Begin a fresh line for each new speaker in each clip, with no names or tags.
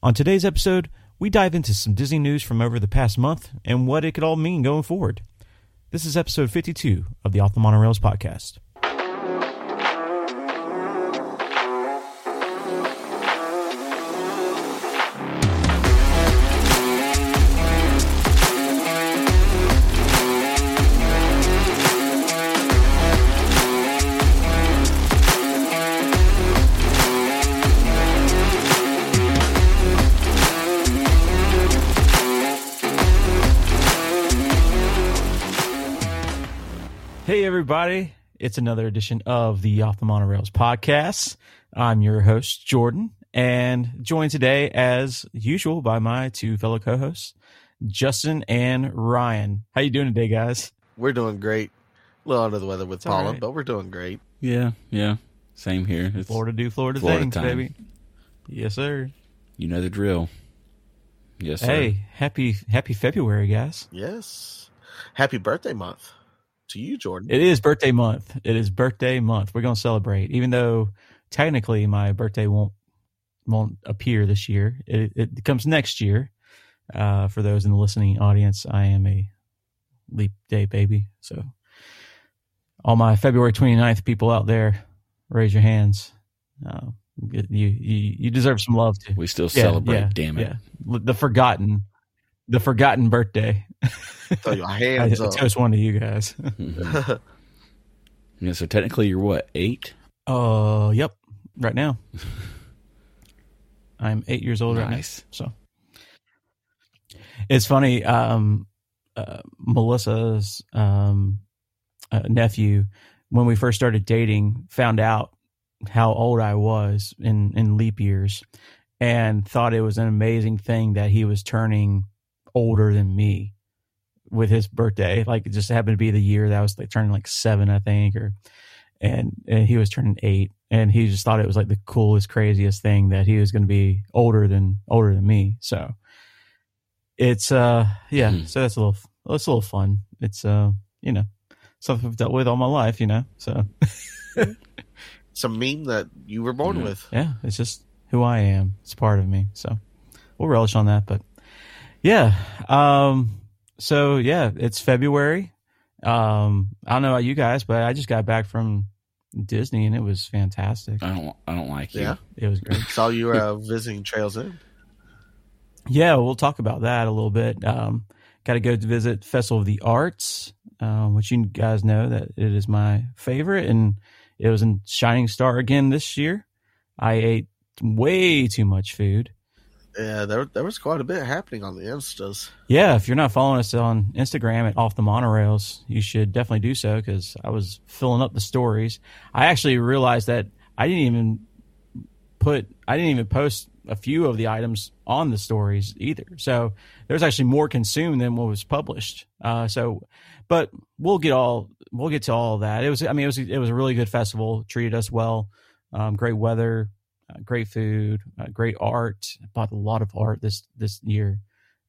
On today's episode, we dive into some Disney news from over the past month and what it could all mean going forward. This is episode 52 of the Off the Monorails podcast. Everybody. It's another edition of the Off the Monorails podcast. I'm your host, Jordan, and joined today, as usual, by my two fellow co-hosts, Justin and Ryan. How you doing today, guys?
We're doing great. A little under the weather with
all
pollen,
right.
but we're doing great.
Yeah, yeah. Same here. It's,
Florida do Florida,
Florida
things,
time.
baby. Yes, sir.
You know the drill. Yes, sir.
Hey, happy happy February, guys.
Yes. Happy birthday month to you, Jordan.
It is birthday month. It is birthday month. We're gonna celebrate, even though technically my birthday won't won't appear this year. It, it comes next year. Uh, for those in the listening audience, I am a leap day baby. So, all my February 29th people out there, raise your hands. Uh, you, you you deserve some love too.
we still
Yeah,
celebrate.
yeah,
damn it.
Yeah, the forgotten, the forgotten birthday.
Throw your
I,
hands
I
up.
toast one to you guys.
Mhm. yeah. So technically, you're what eight?
Uh, yep. Right now, I'm eight years old right now.
Nice.
So it's funny. Um, uh, Melissa's um uh, nephew, when we first started dating, found out how old I was in in leap years, and thought it was an amazing thing that he was turning older than me with his birthday. Like it just happened to be the year that I was like turning like seven, I think, or and, and he was turning eight, and he just thought it was like the coolest, craziest thing that he was going to be older than older than me. So it's uh yeah,
Hmm.
so that's a little that's a little fun. It's uh you know something I've dealt with all my life, you know. So
It's a meme that you were born
Yeah.
with.
yeah, it's just who I am. It's part of me. So we'll relish on that. But yeah, um, so yeah, it's February. Um, I don't know about you guys, but I just got back from Disney and it was fantastic.
I don't. I don't like you.
Yeah.
It was great.
Saw you were uh, visiting Trails In.
Yeah, we'll talk about that a little bit. Um, got to go to visit Festival of the Arts, um, which you guys know that it is my favorite, and it was in Shining Star again this year. I ate way too much food.
Yeah, there there was quite a bit happening on the Instas.
Yeah, if you're not following us on Instagram at Off the Monorails, you should definitely do so because I was filling up the stories. I actually realized that I didn't even put, I didn't even post a few of the items on the stories either. So there's actually more consumed than what was published. Uh, so, but we'll get all, we'll get to all that. It was, I mean, it was, it was a really good festival, treated us well, um, great weather, uh, great food, uh, great art. I bought a lot of art this, this year.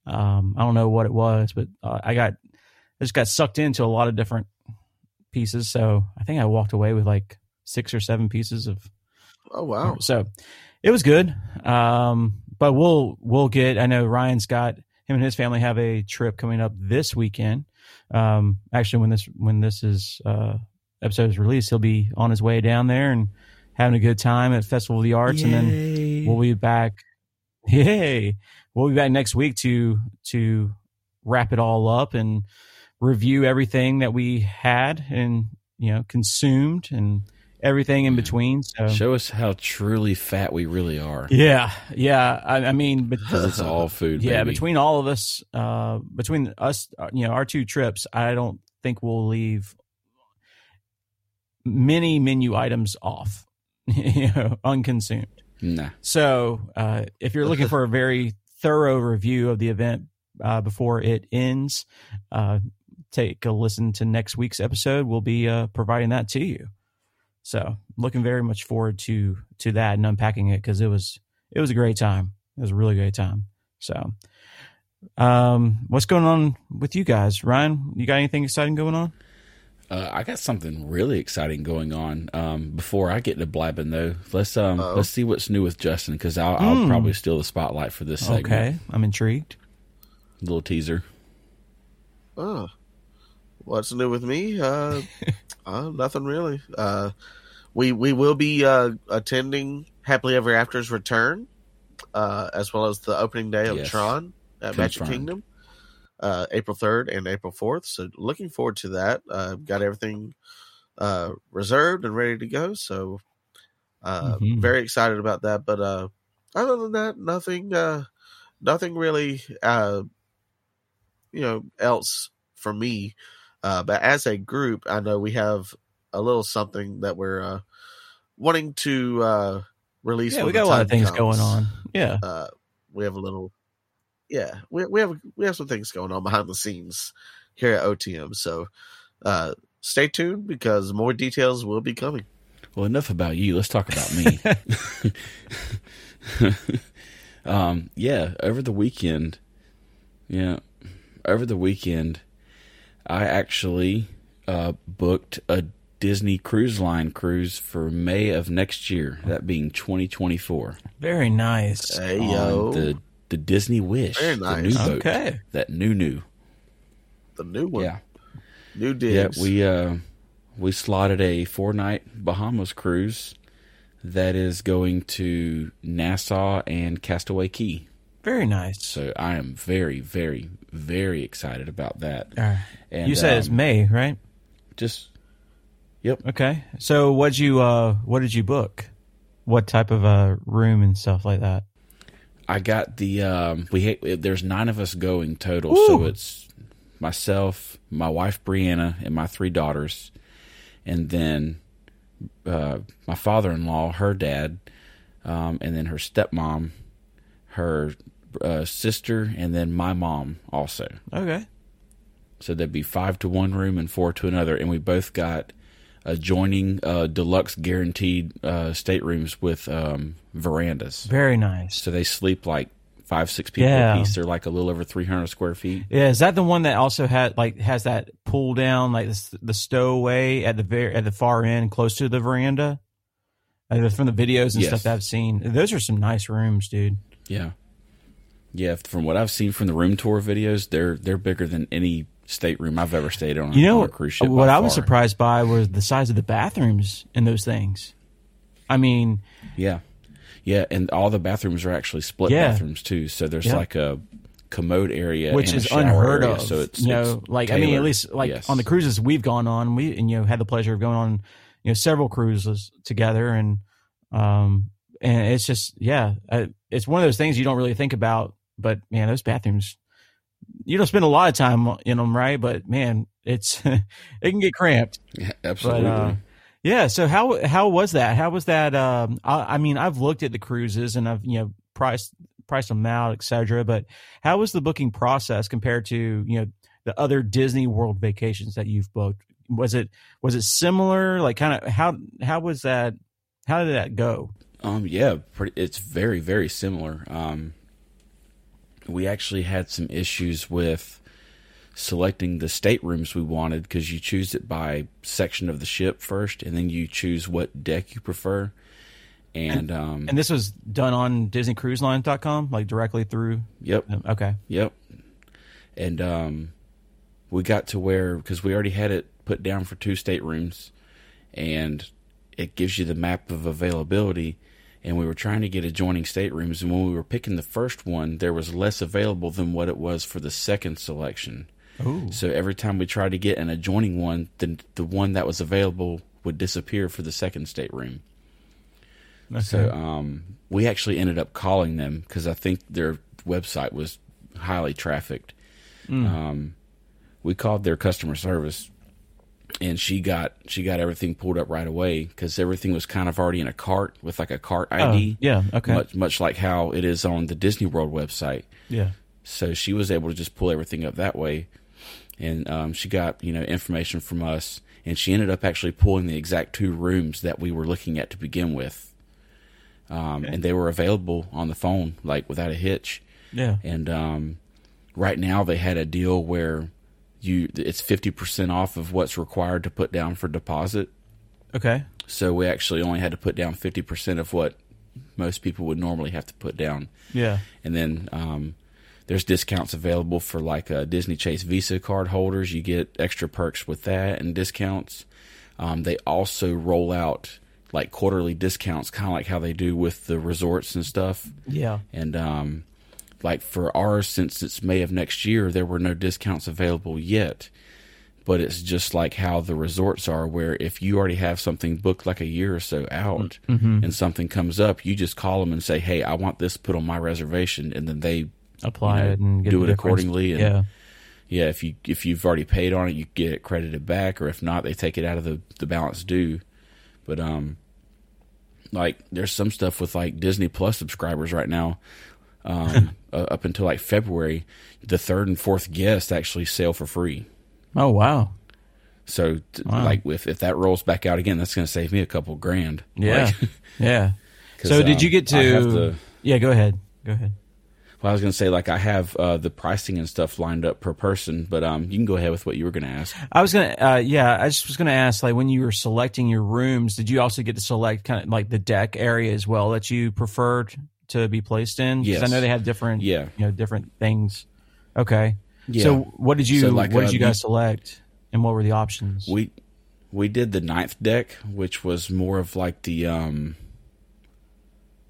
Um, I don't know what it was, but uh, I got I just got sucked into a lot of different pieces. So I think I walked away with like six or seven pieces of.
Oh wow!
So it was good. Um, but we'll we'll get. I know Ryan's got him and his family have a trip coming up this weekend. Um, actually, when this when this is uh, episode is released, he'll be on his way down there and having a good time at Festival of the Arts, and then we'll be back. Yay! We'll be back next week to to wrap it all up and review everything that we had and you know consumed and everything in between. So
Show us how truly fat we really are.
yeah, yeah. I, I mean,
Because it's all food.
yeah,
baby.
between all of us, uh, between us, uh, you know, our two trips, I don't think we'll leave many menu items off, you know, unconsumed.
Nah.
So, uh, if you're looking for a very thorough review of the event uh, before it ends, uh, take a listen to next week's episode. We'll be uh, providing that to you. So, looking very much forward to to that and unpacking it because it was it was a great time. It was a really great time. So, um, what's going on with you guys, Ryan? You got anything exciting going on?
Uh, I got something really exciting going on. Um, before I get to blabbing though, let's um
Uh-oh.
let's see what's new with Justin because I'll, I'll probably steal the spotlight for this segment.
Okay, I'm intrigued.
Little teaser.
Oh, what's new with me? Uh, uh nothing really. Uh, we we will be uh, attending Happily Ever After's return, uh, as well as the opening day of
Yes.
Tron at Magic Kingdom, uh, April third and April fourth. So looking forward to that. Uh, got everything uh, reserved and ready to go. So uh,
Mhm.
very excited about that. But uh, other than that, nothing. Uh, nothing really. Uh, you know else for me. Uh, but as a group, I know we have a little something that we're uh, wanting to uh, release.
Yeah, we got a lot of things
comes.
going on. Yeah.
Uh, we have a little, yeah, we we have we have some things going on behind the scenes here at OTM. So uh, stay tuned because more details will be coming.
Well, enough about you. Let's talk about me. um, yeah, over the weekend, yeah, over the weekend, I actually uh, booked a Disney Cruise Line cruise for May of next year. That being 2024.
Very nice.
Hey
on
yo,
the the Disney Wish,
Very
the
nice.
new boat,
Okay.
that new new.
the new one,
Yeah,
new
yeah.
digs.
We uh, we slotted a four night Bahamas cruise that is going to Nassau and Castaway Cay.
Very nice.
So I am very, very, very excited about that.
All right.
And
you said it's
um,
May, right?
just yep.
Okay. So what you uh what did you book? What type of uh room and stuff like that?
I got the um we ha- there's nine of us going total, so it's myself, my wife Brianna, and my three daughters, and then uh, my father-in-law, her dad, um, and then her stepmom, her uh, sister, and then my mom also.
Okay.
So there'd be five to one room and four to another, and we both got adjoining uh, deluxe guaranteed uh, staterooms with um, verandas.
Very nice.
So they sleep like five, six people
Yeah.
a piece. They're like a little over three hundred square feet.
Yeah, is that the one that also had like has that pull down like the, the stowaway at the very at the far end, close to the veranda? Uh, from the videos and
Yes.
stuff that I've seen, those are some nice rooms, dude.
Yeah, yeah. From what I've seen from the room tour videos, they're they're bigger than any stateroom I've ever stayed on.
You know
on a cruise ship.
what I was surprised by was the size of the bathrooms in those things. I mean,
Yeah, yeah, and all the bathrooms are actually split
Yeah.
bathrooms too. So there's
Yeah.
like a commode area,
which
and
is unheard
area,
of.
So it's
you know,
it's
like I mean, at least like
Yes.
on the cruises we've gone on, we and you know had the pleasure of going on, you know, several cruises together, and um, and it's just yeah, uh, it's one of those things you don't really think about, but man, those bathrooms, you don't spend a lot of time in them, right? But man, it's it can get cramped.
Yeah, absolutely.
But uh, yeah, so how how was that? How was that? Um, I, I mean, I've looked at the cruises and I've you know priced priced them out, etc. But how was the booking process compared to you know the other Disney World vacations that you've booked? Was it was it similar? Like kind of how how was that? How did that go?
Um, yeah, pretty, it's very, very similar. Um, we actually had some issues with selecting the staterooms we wanted because you choose it by section of the ship first, and then you choose what deck you prefer. And um,
And this was done on DisneyCruiseLines.com, like directly through.
yep,
Okay,
Yep. And um, we got to where because we already had it put down for two staterooms, and it gives you the map of availability. And we were trying to get adjoining staterooms, and when we were picking the first one, there was less available than what it was for the second selection.
Ooh.
So every time we tried to get an adjoining one, the the one that was available would disappear for the second stateroom.
okay.
So um, we actually ended up calling them because I think their website was highly trafficked. Um, we called their customer service, and she got she got everything pulled up right away because everything was kind of already in a cart with like a cart
Oh,
ID,
yeah, okay,
much much like how it is on the Disney World website.
yeah,
So she was able to just pull everything up that way, and um, she got you know information from us, and she ended up actually pulling the exact two rooms that we were looking at to begin with, um, and they were available on the phone like without a hitch.
yeah.
And um, right now they had a deal where you it's fifty percent off of what's required to put down for deposit.
Okay.
So we actually only had to put down fifty percent of what most people would normally have to put down.
Yeah.
And then um, there's discounts available for like uh, Disney Chase Visa card holders. You get extra perks with that and discounts. Um, they also roll out like quarterly discounts, kind of like how they do with the resorts and stuff.
Yeah.
And um, like for ours, since it's May of next year, there were no discounts available yet. But it's just like how the resorts are, where if you already have something booked like a year or so out
Mm-hmm.
and something comes up, you just call them and say, Hey, I want this put on my reservation. And then they
Apply
you know,
it and get
do it
difference.
accordingly and-
yeah.
yeah, if you if you've already paid on it, you get it credited back, or if not, they take it out of the the balance due. But um, like there's some stuff with like Disney Plus subscribers right now. Um, uh, up until like February, the third and fourth guest actually sail for free.
Oh wow.
So t-
Wow.
like if if that rolls back out again, that's going to save me a couple grand.
Yeah.
Like,
Yeah. So did
um,
you get to?
the-
yeah. Go ahead. Go ahead.
well, I was going to say like I have uh, the pricing and stuff lined up per person, but um, you can go ahead with what you were going to ask.
I was gonna, uh, yeah, I just was gonna ask, like, when you were selecting your rooms, did you also get to select kind of like the deck area as well that you preferred to be placed in, in? 'Cause I
Yes.
know they had different,
Yeah.
you know, different things. Okay.
Yeah.
So what did you,
So, like,
what did
uh,
you guys
you-
select, and what were the options?
We we did the ninth deck, which was more of like the um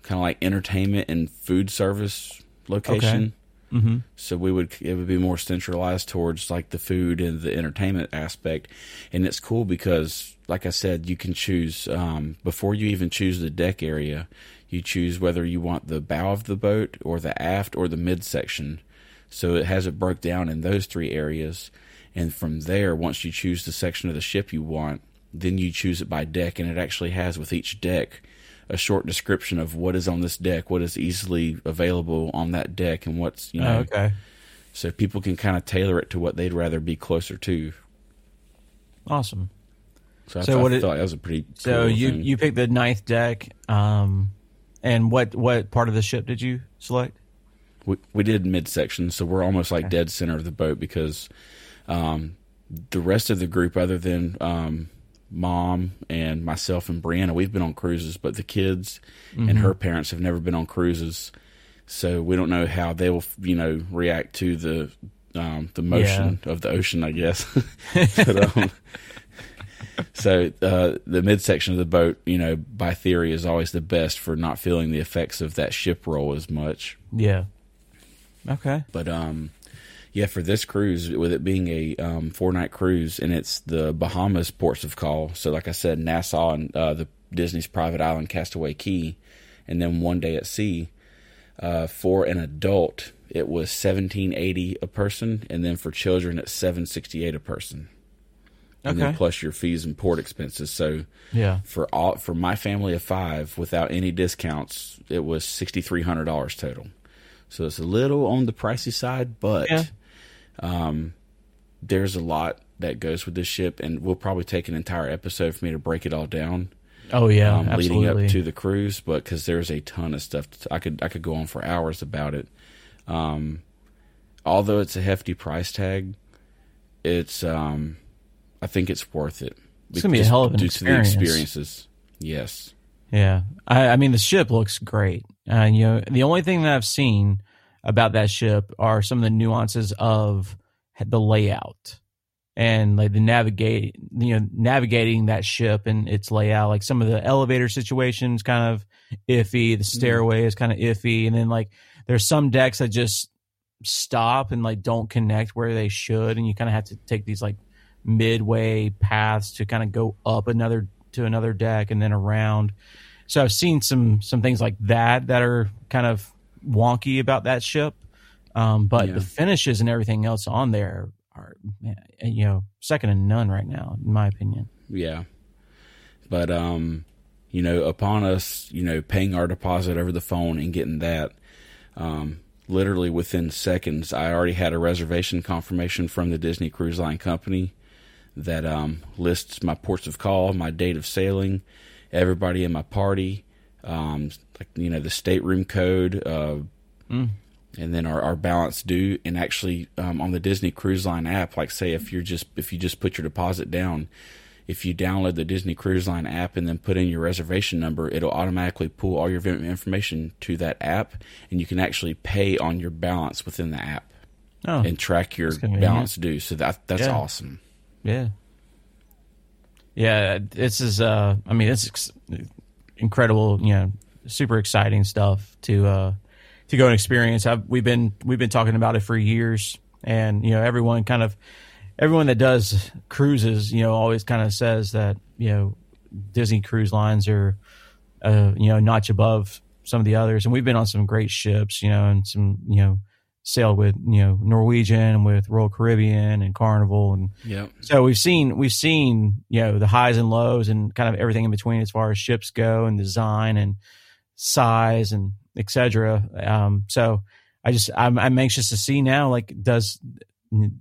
kind of like entertainment and food service location.
mm-hmm.
So we would it would be more centralized towards like the food and the entertainment aspect, and it's cool because, like I said, you can choose um, before you even choose the deck area. You choose whether you want the bow of the boat or the aft or the midsection. So it has it broke down in those three areas, and from there, once you choose the section of the ship you want, then you choose it by deck, and it actually has with each deck a short description of what is on this deck, what is easily available on that deck, and what's you know
oh, okay.
so people can kind of tailor it to what they'd rather be closer to.
Awesome.
So I,
So
I
it-
thought that was a pretty
So
cool
you
thing.
you picked the ninth deck, um, and what what part of the ship did you select?
we, we did midsection, so we're almost like
Okay.
dead center of the boat because um, the rest of the group, other than um, mom and myself and Brianna, we've been on cruises, but the kids and her parents have never been on cruises, so we don't know how they will, you know, react to the um, the motion of the ocean, I guess. but, um, so uh, the midsection of the boat, you know, by theory, is always the best for not feeling the effects of that ship roll as much.
Yeah. Okay.
But um, yeah, for this cruise, with it being a um, four night cruise, and it's the Bahamas ports of call. So, like I said, Nassau and uh, the Disney's private island, Castaway Cay, and then one day at sea. Uh, for an adult, it was seventeen eighty a person, and then for children, it's seven sixty eight a person. And then plus your fees and port expenses. So
Yeah.
for all for my family of five, without any discounts, it was sixty three hundred dollars total. So it's a little on the pricey side, but
Yeah.
um, there's a lot that goes with this ship, and we'll probably take an entire episode for me to break it all down,
Oh yeah.
um, leading up to the cruise. But because there's a ton of stuff, to, I could I could go on for hours about it. Um, although it's a hefty price tag, it's um, I think it's worth it.
It's gonna be a hell of an
due
experience.
to the experiences. Yes.
Yeah, I, I mean the ship looks great. And you know, the only thing that I've seen about that ship are some of the nuances of the layout and like the navigate, you know, navigating that ship and its layout. Like some of the elevator situations, kind of iffy. The mm. stairway is kind of iffy, and then like there's some decks that just stop and like don't connect where they should, and you kind of have to take these like midway paths to kind of go up another to another deck and then around. So I've seen some some things like that that are kind of wonky about that ship. Um, but
Yeah.
the finishes and everything else on there are, you know, second to none right now, in my opinion.
Yeah. But um, you know, upon us, you know, paying our deposit over the phone and getting that, um, literally within seconds, I already had a reservation confirmation from the Disney Cruise Line Company that um, lists my ports of call, my date of sailing, everybody in my party, um, like you know, the stateroom code, uh, and then our, our balance due. And actually um, on the disney cruise line app like say if you're just if you just put your deposit down if you download the disney cruise line app and then put in your reservation number it'll automatically pull all your information to that app and you can actually pay on your balance within the app oh, and track your balance due. So that that's yeah. awesome
yeah yeah this is uh i mean it's incredible you know super exciting stuff to uh to go and experience. I've, we've been we've been talking about it for years, and you know everyone kind of everyone that does cruises, you know, always kind of says that you know Disney Cruise Lines are uh, you know notch above some of the others, and we've been on some great ships, you know, and some you know sailed with you know Norwegian with Royal Caribbean and Carnival and
yeah.
So we've seen we've seen you know the highs and lows and kind of everything in between as far as ships go and design and size and etc. Um, so I just I'm, I'm anxious to see now like does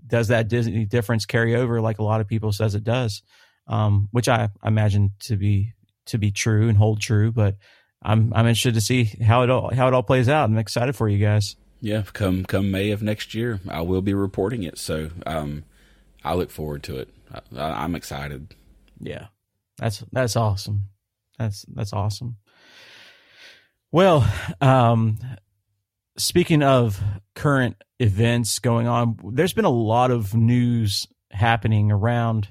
does that Disney difference carry over like a lot of people says it does, um, which I imagine to be to be true and hold true. But I'm I'm interested to see how it all how it all plays out. I'm excited for you guys.
Yeah, come come May of next year, I will be reporting it. So um, I look forward to it. I, I'm excited.
Yeah, that's that's awesome. That's that's awesome. Well, um, speaking of current events going on, there's been a lot of news happening around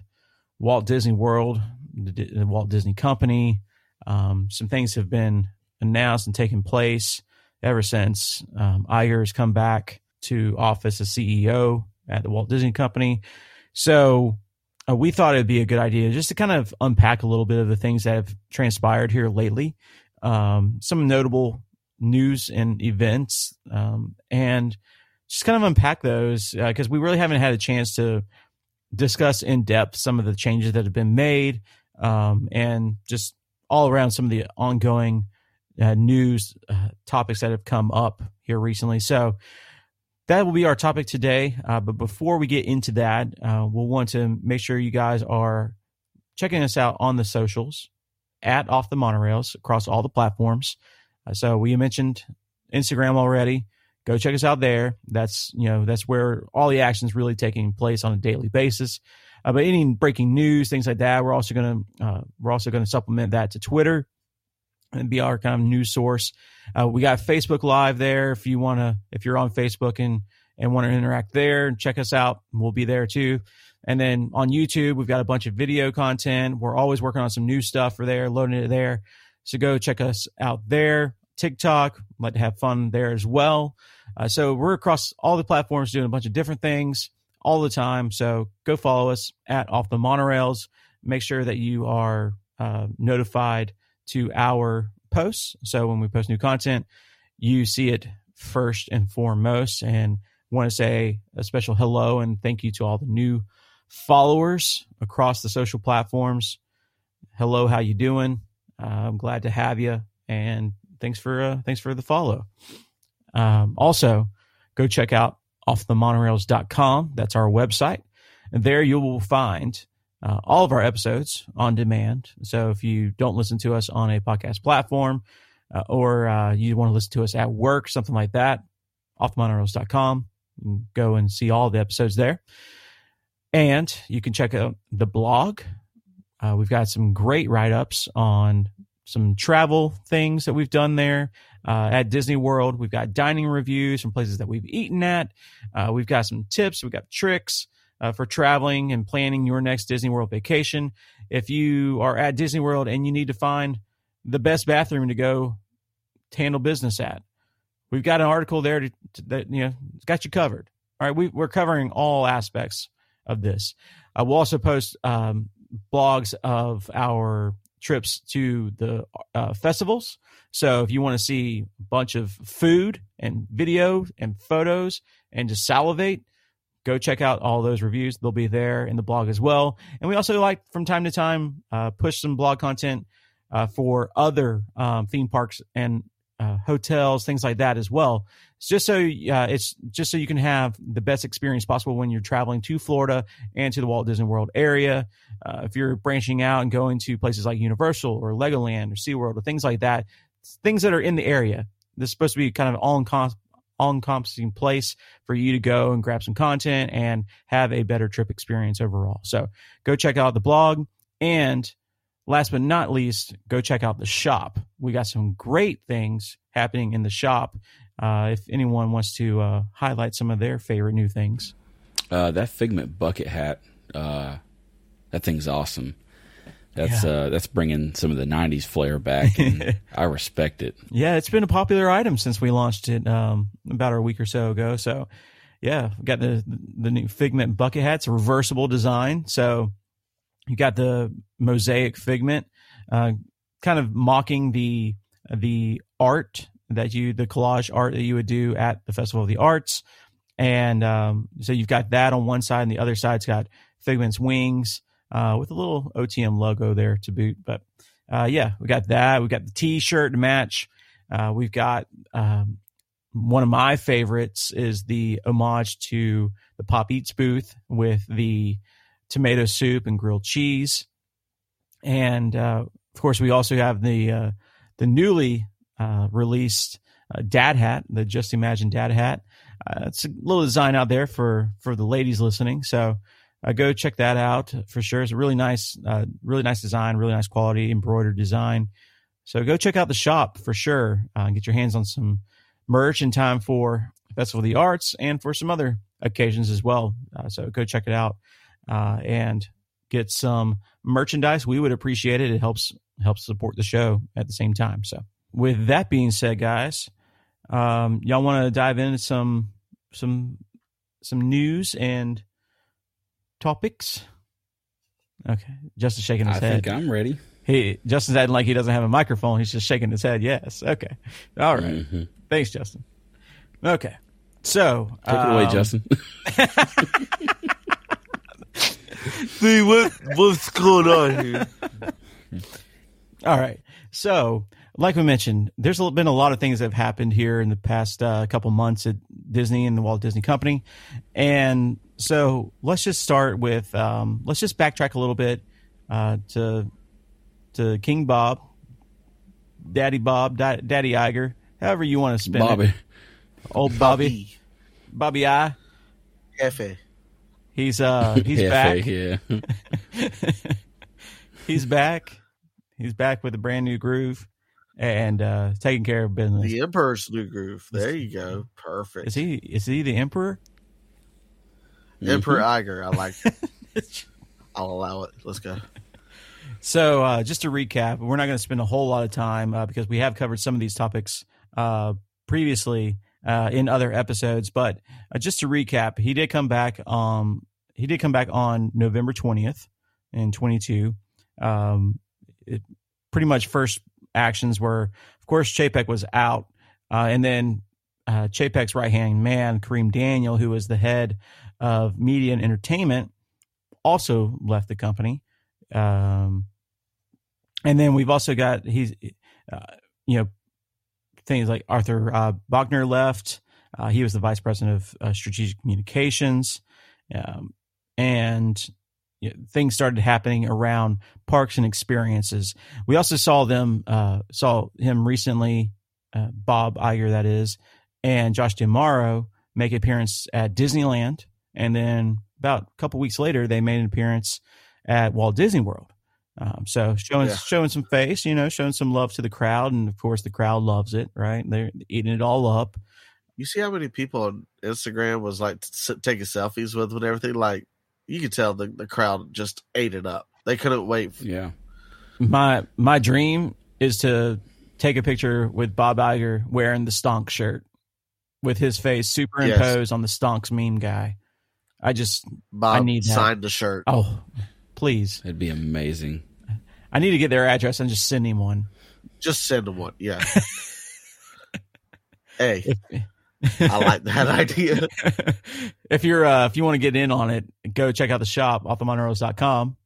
Walt Disney World, the Walt Disney Company. Um, some things have been announced and taken place ever since um, Iger has come back to office as CEO at the Walt Disney Company. So uh, we thought it'd be a good idea just to kind of unpack a little bit of the things that have transpired here lately um, some notable news and events, um, and just kind of unpack those because uh, we really haven't had a chance to discuss in depth some of the changes that have been made um, and just all around some of the ongoing uh, news uh, topics that have come up here recently. So that will be our topic today. Uh, but before we get into that, uh, we'll want to make sure you guys are checking us out on the socials at Off the Monorails across all the platforms. Uh, so we mentioned Instagram already. Go check us out there. That's you know that's where all the action is really taking place on a daily basis. Uh, but any breaking news, things like that, we're also gonna we're also gonna supplement that to Twitter and be our kind of news source. Uh, we got Facebook Live there. If you wanna, if you're on Facebook and and want to interact there, check us out. We'll be there too. And then on YouTube, we've got a bunch of video content. We're always working on some new stuff for there, loading it there. So go check us out there. TikTok, like to have fun there as well. Uh, so we're across all the platforms doing a bunch of different things all the time. So go follow us at Off the Monorails. Make sure that you are uh, notified to our posts. So when we post new content, you see it first and foremost. And want to say a special hello and thank you to all the new followers across the social platforms. Hello, how you doing? Uh, I'm glad to have you, and thanks for uh, thanks for the follow. Um, also, go check out offthemonorails.com. That's our website, and there you will find uh, all of our episodes on demand. So if you don't listen to us on a podcast platform, uh, or uh, you want to listen to us at work, something like that, offthemonorails.com. Go and see all the episodes there. And you can check out the blog. Uh, we've got some great write ups on some travel things that we've done there uh, at Disney World. We've got dining reviews from places that we've eaten at. Uh, we've got some tips. We've got tricks uh, for traveling and planning your next Disney World vacation. If you are at Disney World and you need to find the best bathroom to go to handle business at, we've got an article there to, to, that you know it's got you covered. All right, we, we're covering all aspects of this. Uh, we'll also post um, blogs of our trips to the uh, festivals. So if you want to see a bunch of food and video and photos and just salivate, go check out all those reviews. They'll be there in the blog as well. And we also like from time to time uh, push some blog content uh, for other um, theme parks and uh, hotels, things like that as well. It's just so uh, it's just so you can have the best experience possible when you're traveling to Florida and to the Walt Disney World area. Uh, if you're branching out and going to places like Universal or Legoland or SeaWorld or things like that, things that are in the area. This is supposed to be kind of all all encompassing place for you to go and grab some content and have a better trip experience overall. So go check out the blog. And last but not least, go check out the shop. We got some great things happening in the shop. Uh, if anyone wants to uh, highlight some of their favorite new things,
uh, that Figment bucket hat, uh, that thing's awesome. That's
Yeah.
uh, that's bringing some of the '90s flair back, and I respect it.
Yeah, it's been a popular item since we launched it um, about a week or so ago. So, yeah, we got the the new Figment bucket hats, reversible design. So, you got the mosaic Figment, uh, kind of mocking the the art that you the collage art that you would do at the Festival of the Arts, and um, so you've got that on one side, and the other side's got Figment's wings uh, with a little OTM logo there to boot, but uh, yeah, we got that. We got the T-shirt to match. Uh, we've got um, one of my favorites is the homage to the Pop Eats booth with the tomato soup and grilled cheese, and uh, of course we also have the uh, the newly uh, released Dad hat, the Just Imagine Dad hat. It's a little design out there for for the ladies listening, so uh, go check that out for sure. It's a really nice, uh, really nice design, really nice quality embroidered design. So go check out the shop for sure. Uh, get your hands on some merch in time for Festival of the Arts and for some other occasions as well. Uh, so go check it out uh, and get some merchandise. We would appreciate it. It helps helps support the show at the same time. So with that being said, guys, um, y'all want to dive into some some some news and topics? Okay, Justin's shaking his
I
head.
I think I'm ready.
He Justin's acting like he doesn't have a microphone. He's just shaking his head. Yes. Okay. All right.
Mhm.
Thanks, Justin. Okay. So
Take it away,
um,
Justin.
See what what's going on here?
All right. So, like we mentioned, there's been a lot of things that have happened here in the past uh, couple months at Disney and the Walt Disney Company, and so let's just start with um, let's just backtrack a little bit uh, to to King Bob, Daddy Bob, Da- Daddy Iger, however you want to spin
Bobby.
it. Old Bobby, Bobby I.
F.A.
He's uh he's
Yeah,
back.
Yeah.
he's back. He's back with a brand new groove and uh taking care of business.
The Emperor's New Groove. There you go. Perfect.
Is he is he the emperor?
Emperor Iger. I like it. I'll allow it. Let's go.
So uh just to recap, we're not going to spend a whole lot of time uh, because we have covered some of these topics uh previously uh in other episodes, but uh, just to recap, he did come back um he did come back on November 20th in 22. Um it, pretty much first actions were of course Chapek was out uh and then uh Chapek's right-hand man Kareem Daniel who was the head of media and entertainment also left the company. Um and then we've also got he's uh, you know things like Arthur uh, Bochner left. Uh, he was the vice president of uh, strategic communications. Um, and you know, things started happening around parks and experiences we also saw them uh, saw him recently uh, Bob Iger that is and Josh D'Amaro make an appearance at Disneyland and then about a couple weeks later they made an appearance at Walt Disney World um, so showing
Yeah.
showing some face, you know, showing some love to the crowd, and of course the crowd loves it, right? They're eating it all up.
You see how many people on Instagram was like s- taking selfies with and everything? Like, you could tell the, the crowd just ate it up. They couldn't wait.
Yeah.
My my dream is to take a picture with Bob Iger wearing the Stonk shirt with his face superimposed on the Stonks meme guy. I just
Bob
need that.
signed the shirt.
oh please,
It'd be amazing.
I need to get their address and just send him one.
Just send them one. Yeah. hey, I like that idea.
if you're uh, if you want to get in on it, go check out the shop offthemonorails.com.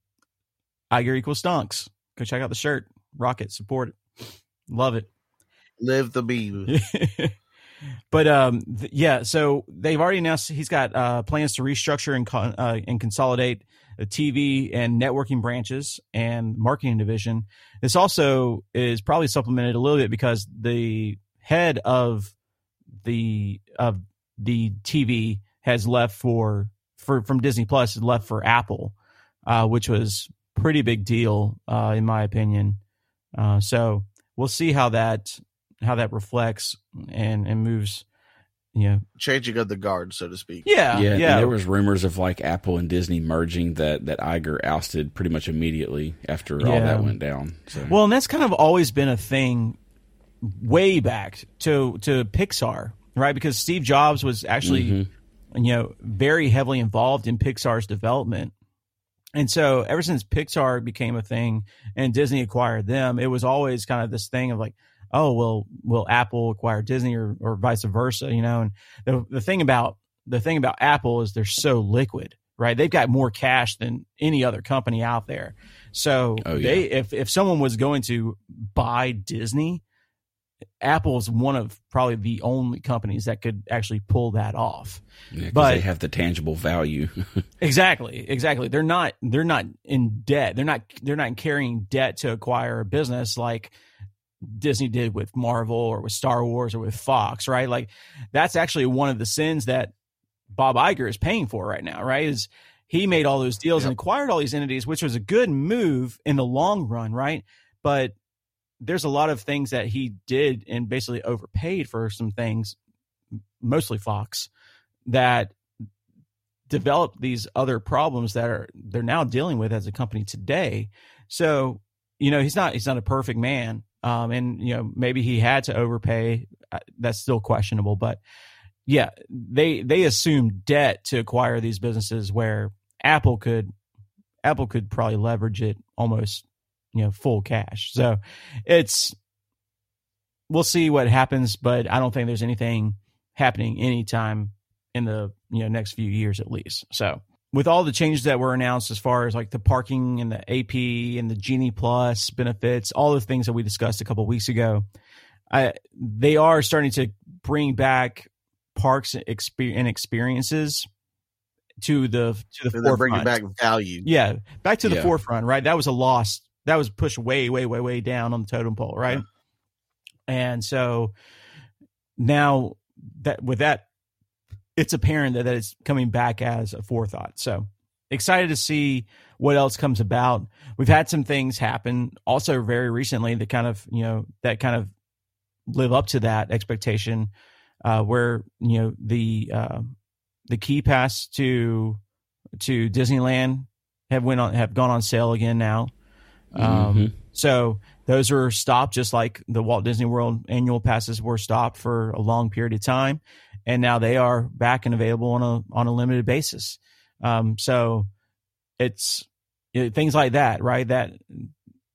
Iger equals stonks. Go check out the shirt. Rock it. Support it. Love it.
Live the meme.
but um, th- yeah. So they've already announced he's got uh, plans to restructure and con- uh, and consolidate the TV and networking branches and marketing division. This also is probably supplemented a little bit because the head of the of the TV has left for for from Disney Plus has left for Apple, uh, which was pretty big deal uh, in my opinion. Uh, so we'll see how that how that reflects and and moves. You know,
changing of the guard, so to speak.
yeah,
yeah,
yeah,
there was rumors of like Apple and Disney merging that that Iger ousted pretty much immediately after all that went down. So
Well, and that's kind of always been a thing way back to to Pixar, right? Because Steve Jobs was actually
Mhm.
you know very heavily involved in Pixar's development. And so ever since Pixar became a thing and Disney acquired them, it was always kind of this thing of like, oh, well, will Apple acquire Disney or, or vice versa, you know? And the the thing about the thing about Apple is they're so liquid, right? They've got more cash than any other company out there. So
Oh, yeah.
they if if someone was going to buy Disney, Apple's one of probably the only companies that could actually pull that off.
yeah,
but-
they have the tangible value.
Exactly, exactly. They're not they're not in debt. They're not they're not carrying debt to acquire a business like Disney did with Marvel or with Star Wars or with Fox, right? Like that's actually one of the sins that Bob Iger is paying for right now, right? Is he made all those deals and acquired all these entities, which was a good move in the long run, right? But there's a lot of things that he did and basically overpaid for some things, mostly Fox, that developed these other problems that are they're now dealing with as a company today. So, you know, he's not he's not a perfect man. Um, and you know, maybe he had to overpay. Uh, That's still questionable, but yeah, they they assumed debt to acquire these businesses where Apple could Apple could probably leverage it almost, you know, full cash. So it's we'll see what happens, but I don't think there's anything happening anytime in the you know next few years at least. So with all the changes that were announced as far as like the parking and the AP and the Genie Plus benefits, all the things that we discussed a couple weeks ago, I, they are starting to bring back parks and and experiences to the to the
they're
forefront.
bringing back value.
Yeah, back to the
Yeah.
forefront, right? That was a loss. That was pushed way, way, way, way down on the totem pole, right?
Yeah.
And so now that with that, it's apparent that, that it's coming back as a forethought. So excited to see what else comes about. We've had some things happen also very recently that kind of, you know, that kind of live up to that expectation, uh, where, you know, the, uh, the key pass to, to Disneyland have went on, have gone on sale again now. Um,
Mhm.
so those are stopped just like the Walt Disney World annual passes were stopped for a long period of time. And now they are back and available on a, on a limited basis. Um, so it's know, things like that, right? That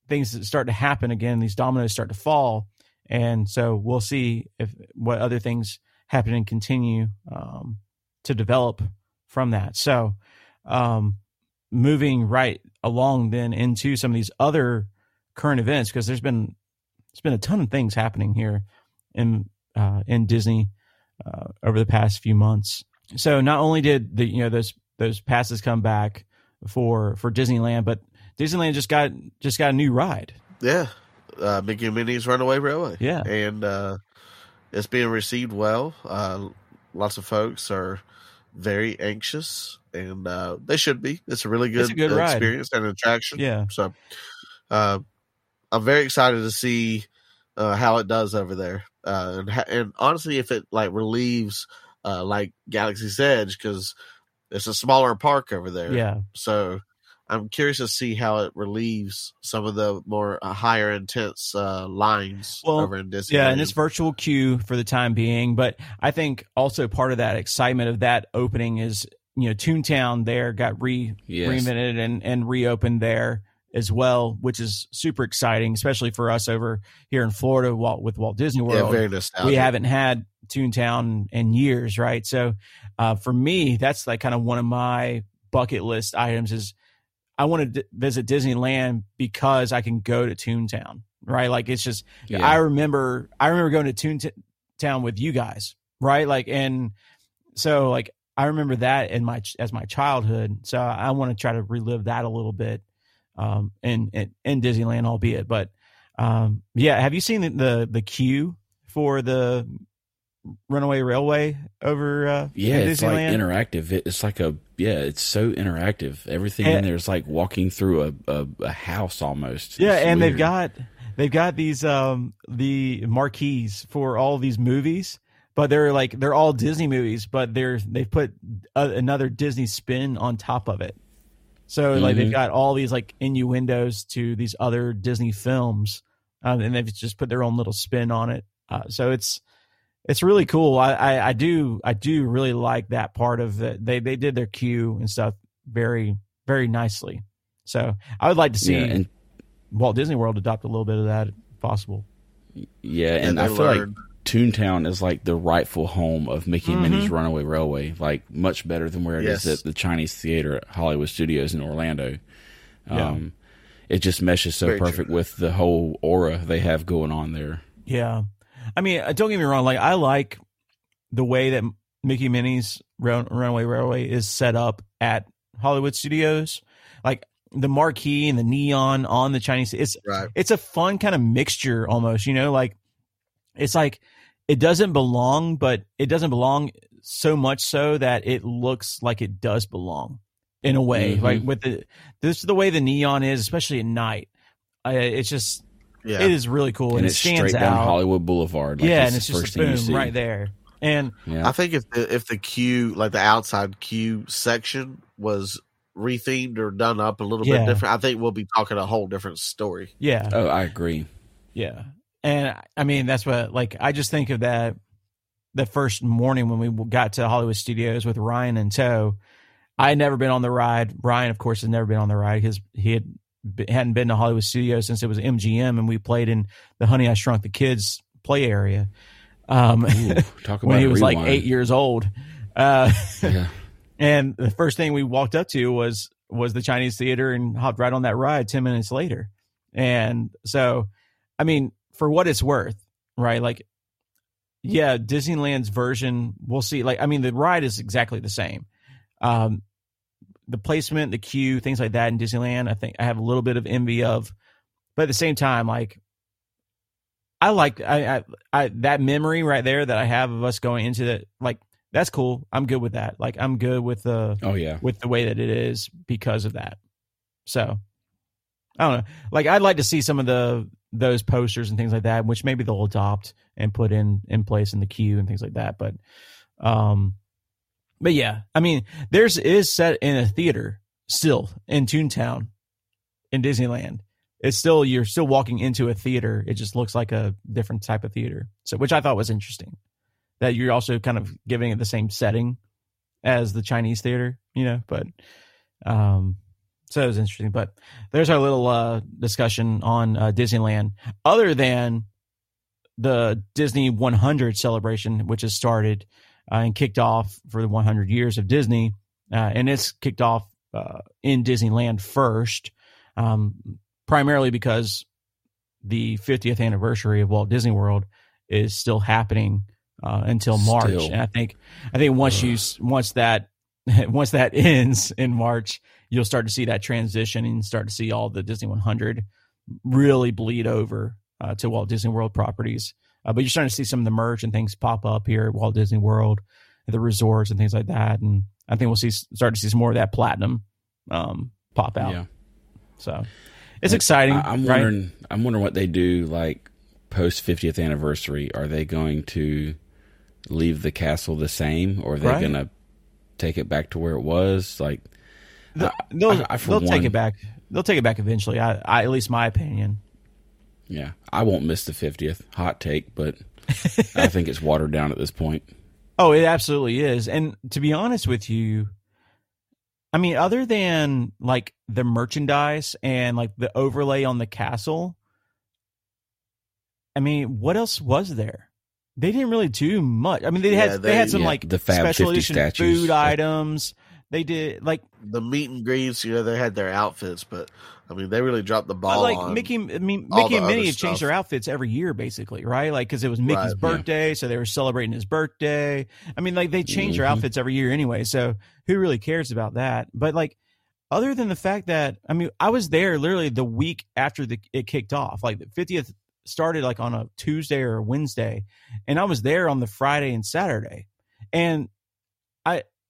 things that start to happen again, these dominoes start to fall. And so we'll see if what other things happen and continue, um, to develop from that. So, um, moving right along then into some of these other current events because there's been there's been a ton of things happening here in uh, in Disney uh, over the past few months. So not only did the you know those those passes come back for for Disneyland, but Disneyland just got just got a new ride.
Yeah. Uh, Mickey and Minnie's Runaway Railway.
Yeah.
And uh, it's being received well. Uh, lots of folks are very anxious, and uh, they should be. It's a really good,
a good
experience and attraction.
Yeah.
So uh, I'm very excited to see uh, how it does over there. Uh, and, ha- and honestly, if it like relieves uh, like Galaxy's Edge, because it's a smaller park over there.
Yeah.
So I'm curious to see how it relieves some of the more uh, higher intense uh, lines
Well,
over in Disney.
Yeah, and it's virtual queue for the time being. But I think also part of that excitement of that opening is, you know, Toontown there got re
Yes.
reinvented and, and reopened there as well, which is super exciting, especially for us over here in Florida Walt, with Walt Disney
yeah,
World.
very nostalgic.
we haven't had Toontown in years, right? So uh, for me, that's like kind of one of my bucket list items is I want to d- visit Disneyland because I can go to Toontown, right? Like it's just
Yeah.
I remember I remember going to Toontown with you guys, right? Like and so like I remember that in my as my childhood. So I want to try to relive that a little bit um in in, in Disneyland albeit but um yeah, have you seen the the, the queue for the Runaway Railway over uh,
Yeah, it's like interactive. It, it's like a yeah, it's so interactive. Everything
And-
in there is like walking through a, a, a house almost.
Yeah,
It's
and they've got they've got these um the marquees for all these movies, but they're like they're all Disney movies, but they're they've put a, another Disney spin on top of it. So like they've
Mhm.
got all these like innuendos to these other Disney films, um, and they've just put their own little spin on it. Uh, so it's it's really cool. I, I I do I do really like that part of it. They they did their cue and stuff very very nicely. So I would like to see
yeah, and
Walt Disney World adopt a little bit of that if possible.
yeah, and
they
I feel like
learned.
Toontown is like the rightful home of Mickey and
Mhm.
Minnie's Runaway Railway, like much better than where it is
Yes.
at the Chinese Theater at Hollywood Studios in Orlando.
Yeah.
Um, It just meshes so
Very true.
perfect with the whole aura they have going on there.
Yeah. I mean, uh, don't get me wrong. Like, I like the way that Mickey Minnie's Run- Runaway Railway is set up at Hollywood Studios. Like the marquee and the neon on the Chinese. It's
Right.
it's a fun kind of mixture almost. You know, like it's like it doesn't belong, but it doesn't belong so much so that it looks like it does belong in a way.
Mhm.
Like with the this is the way the neon is, especially at night. I, it's just
Yeah.
it is really cool and,
and
it
it's
stands
straight down
out.
Hollywood Boulevard. Like,
yeah,
it's
and
the
it's just
first
a
thing you
boom
see.
right there. And
Yeah.
I think if the if the queue like the outside queue section was rethemed or done up a little
Yeah.
bit different, I think we'll be talking a whole different story.
yeah,
oh, I agree.
yeah, and I mean that's what like I just think of that the first morning when we got to Hollywood Studios with Ryan and tow. I had never been on the ride. Ryan, of course, has never been on the ride because he had hadn't been to Hollywood Studios since it was MGM, and we played in the Honey I Shrunk the Kids play area. Um,
Ooh, talk about
when he was like eight years old. Uh,
Yeah.
And the first thing we walked up to was was the Chinese theater and hopped right on that ride 10 minutes later. And so, I mean, for what it's worth, right? Like, yeah, Disneyland's version, we'll see. Like, I mean, the ride is exactly the same. Um, the placement, the queue, things like that in Disneyland, I think I have a little bit of envy of. But at the same time, like, I like I, I I that memory right there that I have of us going into the like that's cool. I'm good with that. Like I'm good with the
Oh yeah.
with the way that it is because of that. So I don't know. Like I'd like to see some of the those posters and things like that, which maybe they'll adopt and put in in place in the queue and things like that. But um but yeah, I mean there's is set in a theater still in Toontown in Disneyland. It's still you're still walking into a theater. It just looks like a different type of theater. So which I thought was interesting. That you're also kind of giving it the same setting as the Chinese theater, you know, but um so it was interesting. But there's our little uh discussion on uh, Disneyland. Other than the Disney 100 celebration, which has started uh, and kicked off for the 100 years of Disney, uh, and it's kicked off uh, in Disneyland first, um, primarily because the 50th anniversary of Walt Disney World is still happening uh, until March.
Still.
And I think I think once you once that once that ends in March, you'll start to see that transition and start to see all the Disney 100 really bleed over uh, to Walt Disney World properties. Uh, but you're starting to see some of the merch and things pop up here at Walt Disney World, the resorts and things like that. And I think we'll see start to see some more of that platinum um, pop out.
Yeah.
So it's exciting.
I, am
right?
wondering. I'm wondering what they do like post 50th anniversary. Are they going to leave the castle the same, or are they
Right.
going to take it back to where it was? Like,
They'll,
I-
they'll,
I- I,
they'll take it back. They'll take it back eventually. I, I at least my opinion.
yeah, I won't miss the 50th. Hot take, but I think it's watered down at this point.
Oh, it absolutely is. And to be honest with you, I mean, other than like the merchandise and like the overlay on the castle, I mean, what else was there? They didn't really do much. I mean, they
Yeah,
had they,
they-
had some
yeah,
like
the Fab
special
50
edition
statues.
food
Like-
items. They did like
The meet and greets, you know, they had their outfits, but I mean, they really dropped the ball.
like Mickey, I mean, Mickey and Minnie have changed their outfits every year, basically, right? Like because it was Mickey's
Right, yeah.
birthday, so they were celebrating his birthday. I mean, like they change their
Mhm.
outfits every year anyway, so who really cares about that? But like, other than the fact that I mean, I was there literally the week after the it kicked off, like the fiftieth started like on a Tuesday or a Wednesday, and I was there on the Friday and Saturday, and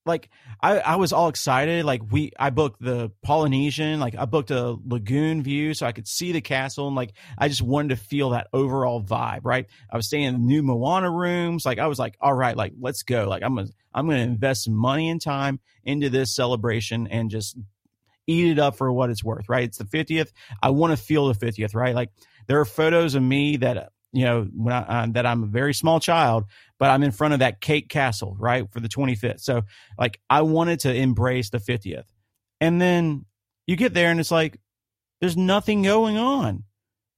like I, I was all excited. Like we, I booked the Polynesian, like I booked a lagoon view so I could see the castle, and like I just wanted to feel that overall vibe. Right, I was staying in the new Moana rooms. Like I was like, all right, like let's go. Like I'm gonna I'm gonna invest money and time into this celebration and just eat it up for what it's worth. Right, it's the 50th. I want to feel the 50th. Right, like there are photos of me that you know when I, uh, that I'm a very small child, but I'm in front of that cake castle right for the 25th. So like I wanted to embrace the 50th, and then you get there and it's like there's nothing going on.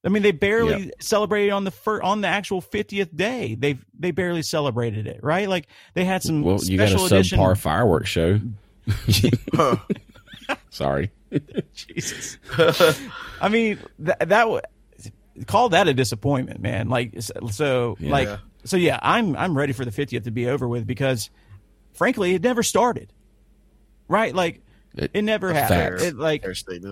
I mean, they barely yep. celebrated on the fir- on the actual 50th day. They they barely celebrated it, right? Like they had some.
Well, you got a
edition.
subpar fireworks show. Sorry.
Jesus. I mean that that call that a disappointment, man. Like so, yeah. like so. Yeah, I'm I'm ready for the 50th to be over with because, frankly, it never started. Right, like it, it never happened. It, like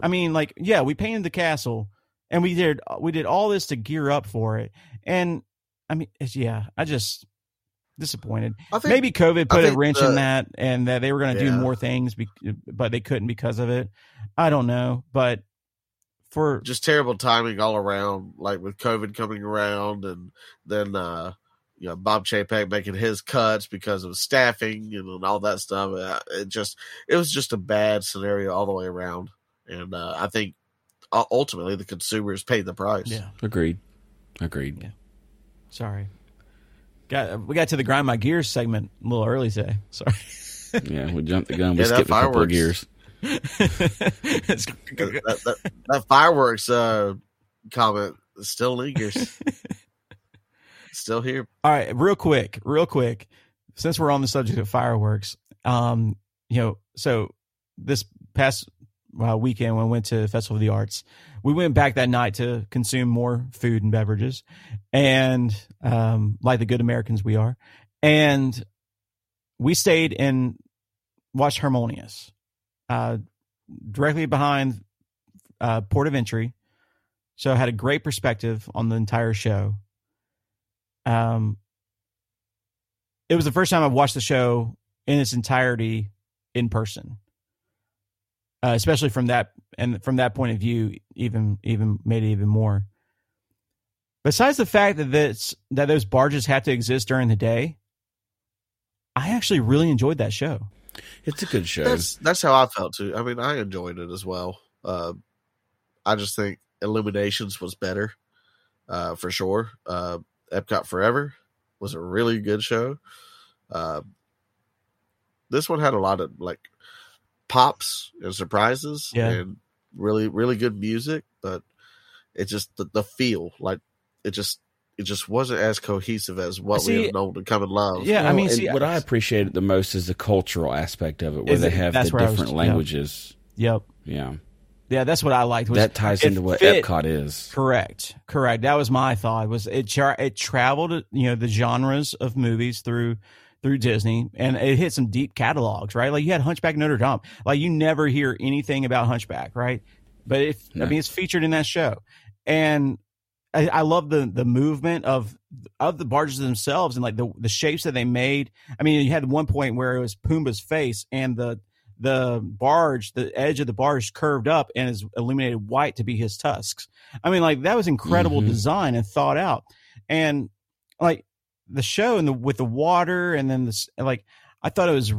I mean, like yeah, we painted the castle, and we did we did all this to gear up for it, and I mean, yeah, I just disappointed. Think, Maybe COVID put a wrench the, in that, and that they were going to yeah. do more things, but they couldn't because of it. I don't know, but for
just terrible timing all around, like with COVID coming around, and then uh, you know Bob Chapek making his cuts because of staffing and, and all that stuff. Uh, it just it was just a bad scenario all the way around, and uh, I think ultimately the consumers paid the price.
Yeah,
agreed, agreed.
Yeah, sorry. Got we got to the grind my gears segment a little early today. Sorry.
yeah, we jumped the gun. We yeah, skipped a couple of gears
that, that, that, fireworks uh, comment still lingers. still here.
All right, real quick, real quick. Since we're on the subject of fireworks, um, you know, so this past uh, weekend when we went to Festival of the Arts, we went back that night to consume more food and beverages, and um, like the good Americans we are, and we stayed and watched Harmonious uh, directly behind uh, port of entry. So I had a great perspective on the entire show. Um, it was the first time I've watched the show in its entirety in person, uh, especially from that and from that point of view, even even made it even more. Besides the fact that this, that those barges had to exist during the day, I actually really enjoyed that show.
It's a good show.
That's, that's how I felt too. I mean, I enjoyed it as well. Uh, I just think Illuminations was better, uh, for sure. Uh, Epcot Forever was a really good show. Uh, this one had a lot of like pops and surprises yeah. and really, really good music, but it just the, the feel like it just it just wasn't as cohesive as what see, we have known to come and love.
Yeah, I mean, see,
what I appreciated the most is the cultural aspect of it, where they have the different was, languages.
Yep.
Yeah.
Yeah, that's what I liked.
that ties into what fit, Epcot is.
Correct, correct. That was my thought. Was it? Tra- it traveled, you know, the genres of movies through through Disney, and it hit some deep catalogs, right? Like you had Hunchback Notre Dame. Like you never hear anything about Hunchback, right? But if no. I mean, it's featured in that show, and I, I, love the the movement of of the barges themselves and like the the shapes that they made. I mean, you had one point where it was Pumbaa's face and the the barge, the edge of the barge curved up and is illuminated white to be his tusks. I mean, like that was incredible mm-hmm. design and thought out. And like the show and the with the water and then this like I thought it was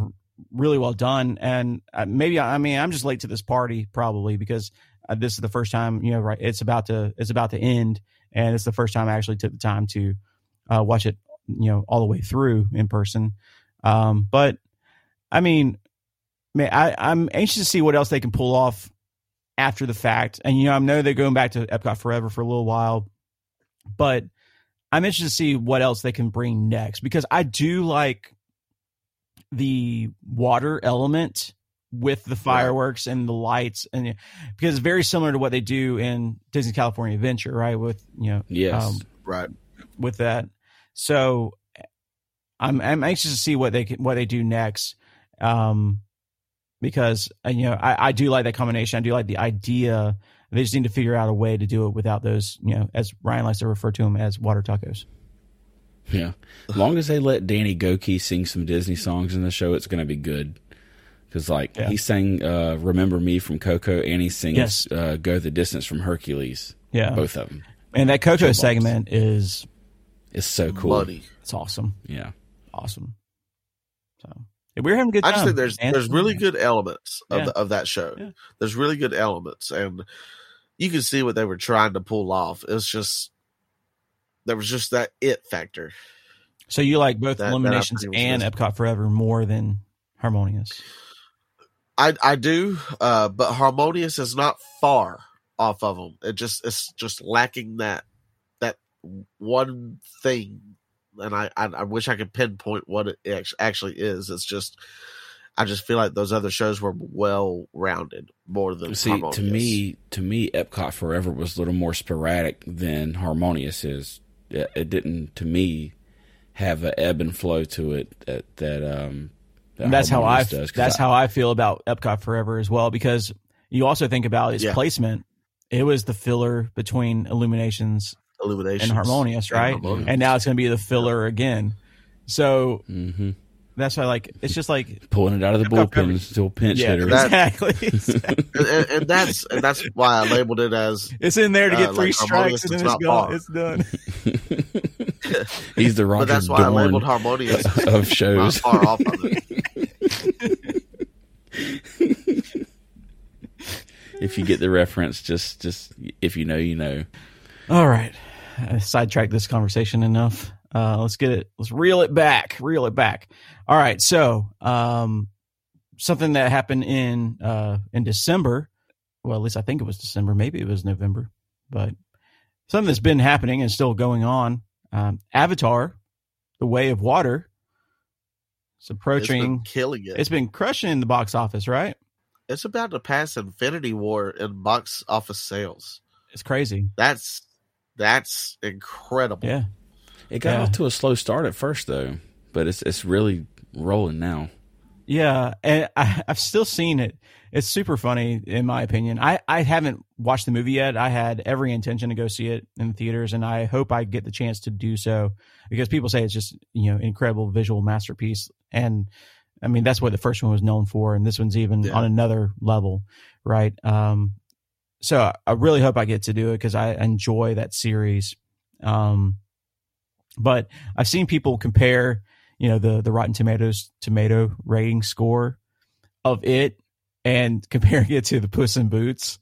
really well done. And uh, maybe I mean I'm just late to this party probably because uh, this is the first time you know right it's about to it's about to end and it's the first time I actually took the time to uh, watch it, you know, all the way through in person. Um, but I mean, man, I, I'm anxious to see what else they can pull off after the fact. And you know, I know they're going back to Epcot Forever for a little while, but I'm interested to see what else they can bring next because I do like the water element with the fireworks right. and the lights and because it's very similar to what they do in Disney California Adventure, right? With you know,
yes, um,
right,
with that. So I'm I'm anxious to see what they can, what they do next, um, because uh, you know I, I do like that combination. I do like the idea They just need to figure out a way to do it without those, you know, as Ryan likes to refer to them as water tacos.
Yeah. As long as they let Danny Gokey sing some Disney songs in the show, it's going to be good. Because, like,
Yeah.
he sang uh, Remember Me from Coco and he sings
Yes.
uh, Go the Distance from Hercules.
Yeah.
Both of them.
And that Coco
bombs.
segment is
It's so cool.
Money.
it's awesome,
Yeah.
awesome. So yeah, we're having a good
I
time.
just think there's
dancing.
there's really good elements of
Yeah.
the, of that show.
Yeah.
There's really good elements, and you can see what they were trying to pull off. It's just there was just that it factor.
So you like both
That- that
Illuminations
opportunity was
and. Epcot Forever more than Harmonious.
I I do, uh, but Harmonious is not far off of them. It just it's just lacking that that one thing, and I I, I wish I could pinpoint what it actually is. It's just I just feel like those other shows were well rounded more than
See,
Harmonious.
to me, to me, Epcot Forever was a little more sporadic than Harmonious is. It, it didn't, to me, have an ebb and flow to it that that um.
And that's how I
does,
that's
I-
how I feel about Epcot Forever as well because you also think about its
Yeah.
placement. It was the filler between Illuminations
Illumination
and Harmonious, right?
Harmonious.
And now it's going to be the filler again. So
Mhm.
that's why, like, it's just like,
pulling it out of the
Epcot
bullpen
Forever.
still pinch
yeah,
hitter.
That-
exactly.
and, and, and that's and that's why I labeled it as
It's in there to
Uh,
get three
like
strikes and then
it's
gone. It's done.
He's the Roger
but that's why I labeled Harmonious
of
not
shows.
far off of it.
if you get the reference, just just if you know, you know.
All right. I sidetracked this conversation enough. Uh, let's get it. Let's reel it back. Reel it back. All right. So, um, something that happened in uh, in December. Well, at least I think it was December. Maybe it was November, but something that's been happening and still going on. Um, Avatar, The Way of Water. It's
It's been
approaching.
killing it.
it's been crushing in the box office, right?
It's about to pass Infinity War in box office sales.
It's crazy.
That's that's incredible.
Yeah.
It got
Yeah.
off to a slow start at first though, but it's it's really rolling now.
Yeah, and I, I've still seen it. It's super funny, in my opinion. I, I haven't watched the movie yet. I had every intention to go see it in the theaters, and I hope I get the chance to do so because people say it's just you know incredible visual masterpiece, and I mean that's what the first one was known for, and this one's even
Yeah.
on another level, right? Um, so I really hope I get to do it because I enjoy that series. Um, but I've seen people compare, you know, the the Rotten Tomatoes tomato rating score of it and comparing it to the Puss in Boots,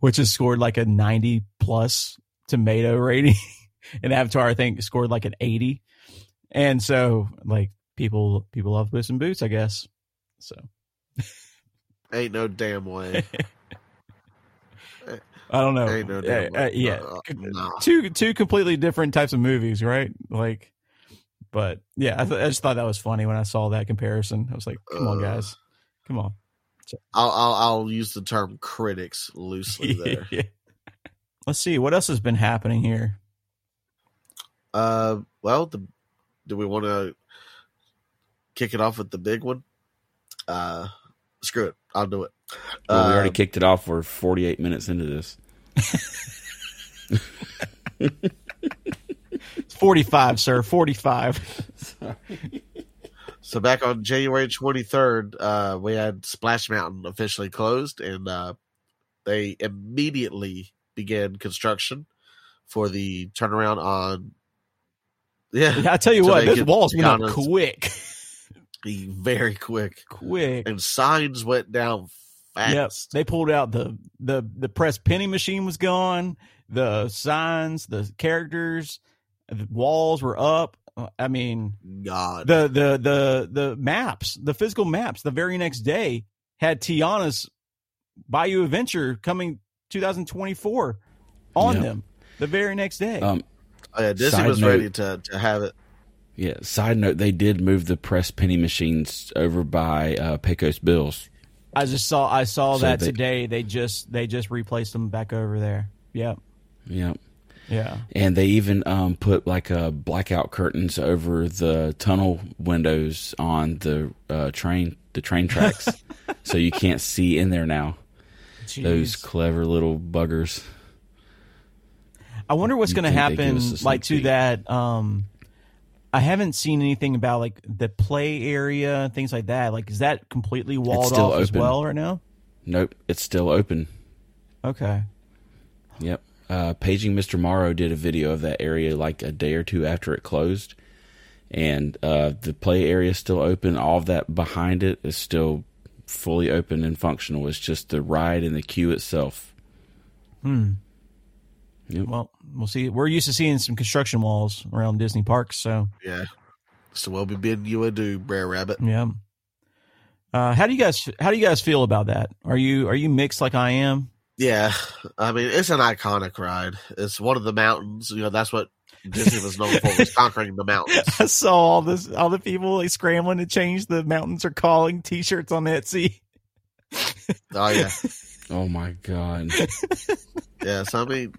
which has scored like a 90 plus tomato rating. and Avatar, I think, scored like an 80. And so like people people love Puss in Boots, I guess. So
Ain't no damn way.
I don't know.
Ain't no
Uh,
damn
uh,
way.
yeah.
Uh, nah.
two two completely different types of movies, right? Like, but yeah, I, th- I just thought that was funny when I saw that comparison. I was like, come on,
Uh,
guys, come on.
I'll, I'll I'll use the term critics loosely there.
Yeah. Let's see what else has been happening here.
Uh, well, the do we want to kick it off with the big one? Uh, screw it, I'll do it.
Well, we already
Um,
kicked it off. We're 48 minutes into this.
It's Forty five, sir, forty five.
So back on January 23rd, uh, we had Splash Mountain officially closed, and uh, they immediately began construction for the turnaround on. Yeah,
I tell you
So
what,
they
those
could
walls
be
went up quick,
be very quick,
quick.
and signs went down
Yep,
fast.
they pulled out the the the press penny machine was gone. The signs, the characters, the walls were up. I mean,
God,
the the the the maps, the physical maps, the very next day had Tiana's Bayou Adventure coming 2024 on
Yeah.
them. The very next day.
Um,
oh, yeah, Disney was
note-
ready to to have it.
Yeah. Side note: They did move the press penny machines over by uh, Pecos Bills.
I just saw I saw
So
that
they-
today. They just they just replaced them back over there. Yep.
Yep.
Yeah.
and they even um, put like uh, blackout curtains over the tunnel windows on the uh, train, the train tracks, so you can't see in there now. Those clever little buggers.
I wonder what's going to
think they'd give
happen,
us a sneak
like to
peek.
that. Um, I haven't seen anything about like the play area and things like that. Like, is that completely walled off as
open.
well right now?
Nope, it's still open.
Okay.
Yep. Uh, Paging Mr. Morrow did a video of that area like a day or two after it closed, and uh, the play area is still open. All of that behind it is still fully open and functional. It's just the ride and the queue itself.
Hmm.
Yep.
Well, we'll see. We're used to seeing some construction walls around Disney parks, so
Yeah. So we'll be bidding you adieu, Brer Rabbit.
yeah. Uh, how do you guys How do you guys feel about that? Are you Are you mixed like I am?
Yeah. I mean, it's an iconic ride. It's one of the mountains. You know, that's what Disney was known for, was conquering the mountains.
I saw all this, all the people like scrambling to change the mountains are calling T-shirts on Etsy.
Oh, yeah.
Oh my god!
Yeah. So, I mean,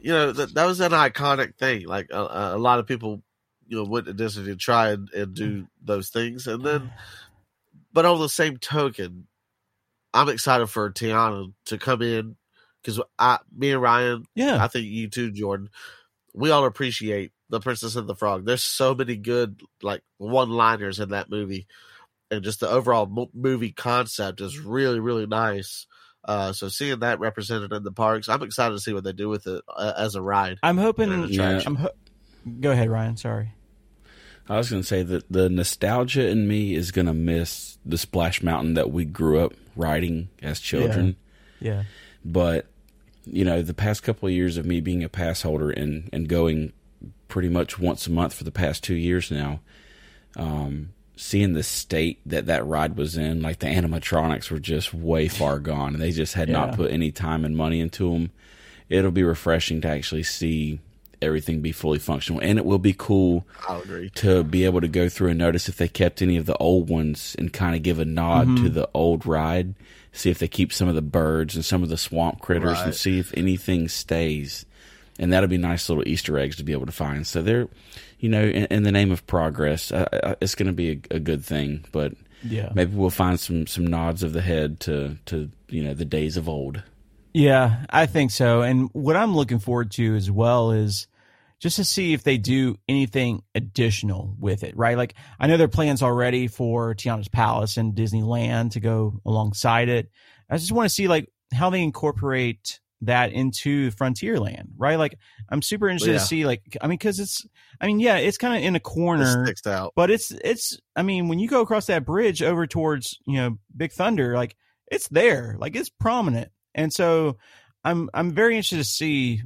you know, that, that was an iconic thing. Like, a, a lot of people, you know, went to Disney to try and, and do those things. And then, but on the same token, I'm excited for Tiana to come in because I, me and Ryan,
Yeah,
I think you too, Jordan. We all appreciate the Princess and the Frog. There's so many good like one-liners in that movie, and just the overall mo- movie concept is really, really nice. Uh, so seeing that represented in the parks, I'm excited to see what they do with it uh, as a ride.
I'm hoping.
an
attraction.
I'm ho- Go ahead, Ryan. Sorry.
I was going to say that the nostalgia in me is going to miss the Splash Mountain that we grew up riding as children.
Yeah.
but you know the past couple of years of me being a pass holder and and going pretty much once a month for the past two years now um seeing the state that that ride was in like the animatronics were just way far gone and they just had
Yeah.
not put any time and money into them it'll be refreshing to actually see everything be fully functional and it will be cool to be able to go through and notice if they kept any of the old ones and kind of give a nod
Mm-hmm.
to the old ride. See if they keep some of the birds and some of the swamp critters and see if anything stays. And that'll be nice little Easter eggs to be able to find. So they're, you know, in, in the name of progress, it's going to be a, a good thing. But
Yeah.
maybe we'll find some some nods of the head to to you know the days of old.
Yeah, I think so. And what I'm looking forward to as well is just to see if they do anything additional with it, right? Like I know there are plans already for Tiana's Palace and Disneyland to go alongside it. I just want to see like how they incorporate that into Frontierland, right? Like I'm super interested
Yeah.
to see like I mean cuz it's I mean yeah, it's kind of in a
It
corner
sticks out.
but it's it's I mean when you go across that bridge over towards you know Big Thunder like it's there like it's prominent and so I'm I'm very interested to see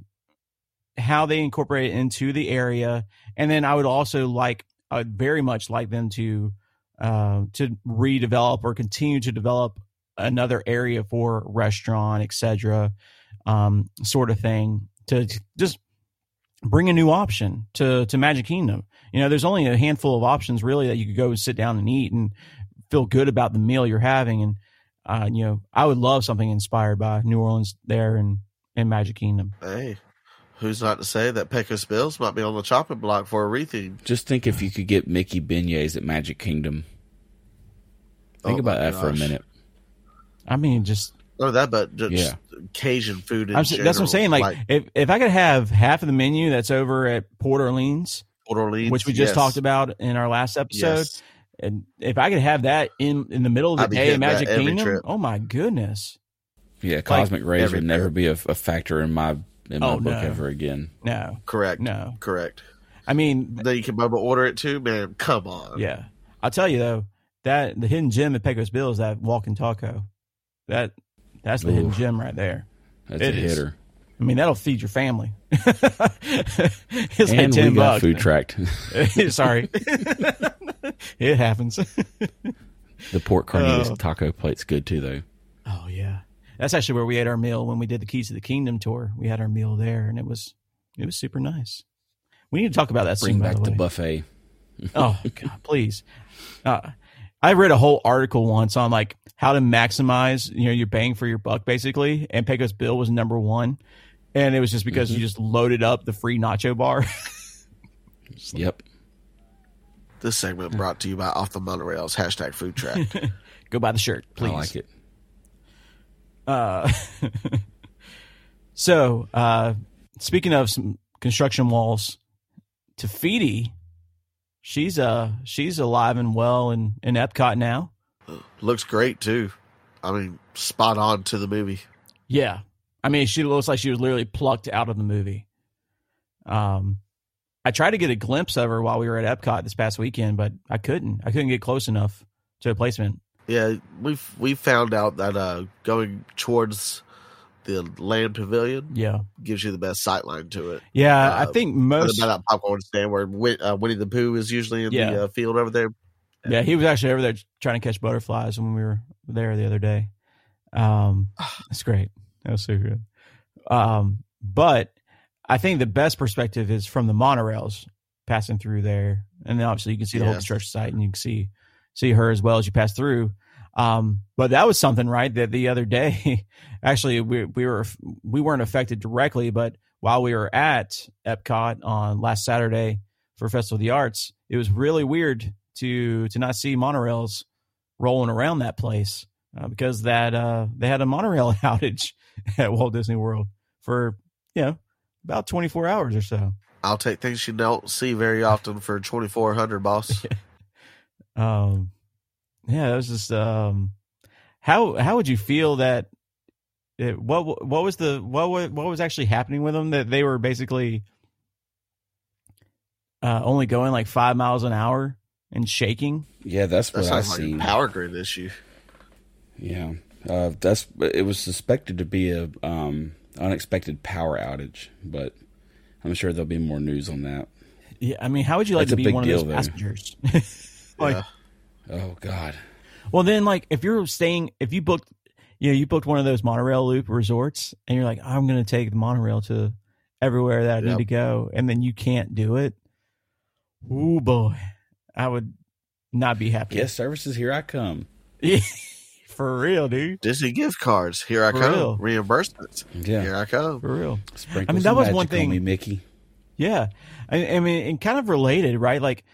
how they incorporate it into the area and then I would also like I would very much like them to uh, to redevelop or continue to develop another area for restaurant etc um, sort of thing to just bring a new option to to Magic Kingdom. You know, there's only a handful of options really that you could go and sit down and eat and feel good about the meal you're having. And uh, you know, I would love something inspired by New Orleans there and in Magic Kingdom.
Hey, who's not to say that Pecos Bills might be on the chopping block for a retheme?
Just think if you could get Mickey beignets at Magic Kingdom. Think
Oh
about
my
that for a minute.
I mean, just
Oh, that, but just
Yeah.
Cajun food. In
I'm, s- that's what I'm saying.
general,
Like, if if I could have half of the menu that's over at Port Orleans,
Port Orleans,
which we just
yes.
talked about in our last episode,
Yes.
and if I could have that in in the middle of the
I'd
day at Magic Kingdom,
trip.
oh my goodness,
Yeah, Cosmic Ray's
every
would never be a, a factor in my in my
Oh,
book
no.
ever again.
no,
Correct.
no.
Correct.
I mean,
Then you can Bubba order it too, man. Come on.
Yeah, I'll tell you though that the hidden gem at Pecos Bill is that walking taco. That that's the hidden gem right there.
That's
It
a
is.
hitter.
I mean, that'll feed your family. it's like
And
ten
we got
bucks.
food tracked.
Sorry, it happens.
the pork Carnitas
Oh.
taco plate's good too, though.
oh yeah, that's actually where we ate our meal when we did the Keys to the Kingdom tour. We had our meal there, and it was it was super nice. We need to talk about that
Bring
soon. by
back the
way.
buffet.
Oh God, please. Uh, I read a whole article once on like how to maximize, you know, your bang for your buck, basically. And Pecos Bill was number one, and it was just because you just loaded up the free nacho bar.
Yep.
This segment brought to you by Off the Monorails hashtag Food Track.
Go buy the shirt, please.
I like it.
Uh, so, uh, speaking of some construction walls, Te Fiti, she's uh she's alive and well in in Epcot now.
Looks great too. I mean, spot on to the movie.
Yeah, I mean, she looks like she was literally plucked out of the movie. Um, I tried to get a glimpse of her while we were at Epcot this past weekend, but I couldn't. I couldn't get close enough to a placement.
Yeah, we've we found out that uh, going towards the land pavilion
Yeah,
gives you the best sight line to it.
yeah.
Uh,
I think
By
most.
that popcorn stand where Win- uh, Winnie the Pooh is usually in
Yeah.
the uh, field over there.
Yeah, he was actually over there trying to catch butterflies when we were there the other day. Um, that's great. That was so good. Um, but I think the best perspective is from the monorails passing through there, and then obviously you can see the whole construction site, and you can see see her as well as you pass through. Um, but that was something, right? That the other day, actually, we we were we weren't affected directly, but while we were at Epcot on last Saturday for Festival of the Arts, it was really weird to to not see monorails rolling around that place uh, because that uh, they had a monorail outage at Walt Disney World for you know about 24 hours or so.
I'll take things you don't see very often for twenty four hundred, boss.
Um, yeah, that was just um, how how would you feel that it, what what was the what was, what was actually happening with them that they were basically uh, only going like five miles an hour and shaking.
Yeah, that's
That
what I
like
seen.
a power grid issue.
Yeah, uh, that's it was suspected to be a um, unexpected power outage, but I'm sure there'll be more news on that.
Yeah, I mean, how would you like
That's
to be
big
one of those
though.
passengers? Like-
yeah.
Oh God,
Well, then, like, if you're staying, if you booked, you know, you booked one of those monorail loop resorts, and you're like, I'm going to take the monorail to everywhere that I need to go, and then you can't do it. Ooh, boy, I would not be happy.
guest services, here I come.
for real, dude,
Disney gift cards. Here I
For
come.
real.
Reimbursements.
Yeah,
Here I come.
for real.
sprinkle
I mean, that was
magic
one
on
thing-
me, Mickey.
Yeah, I, I mean, and kind of related, right? Like,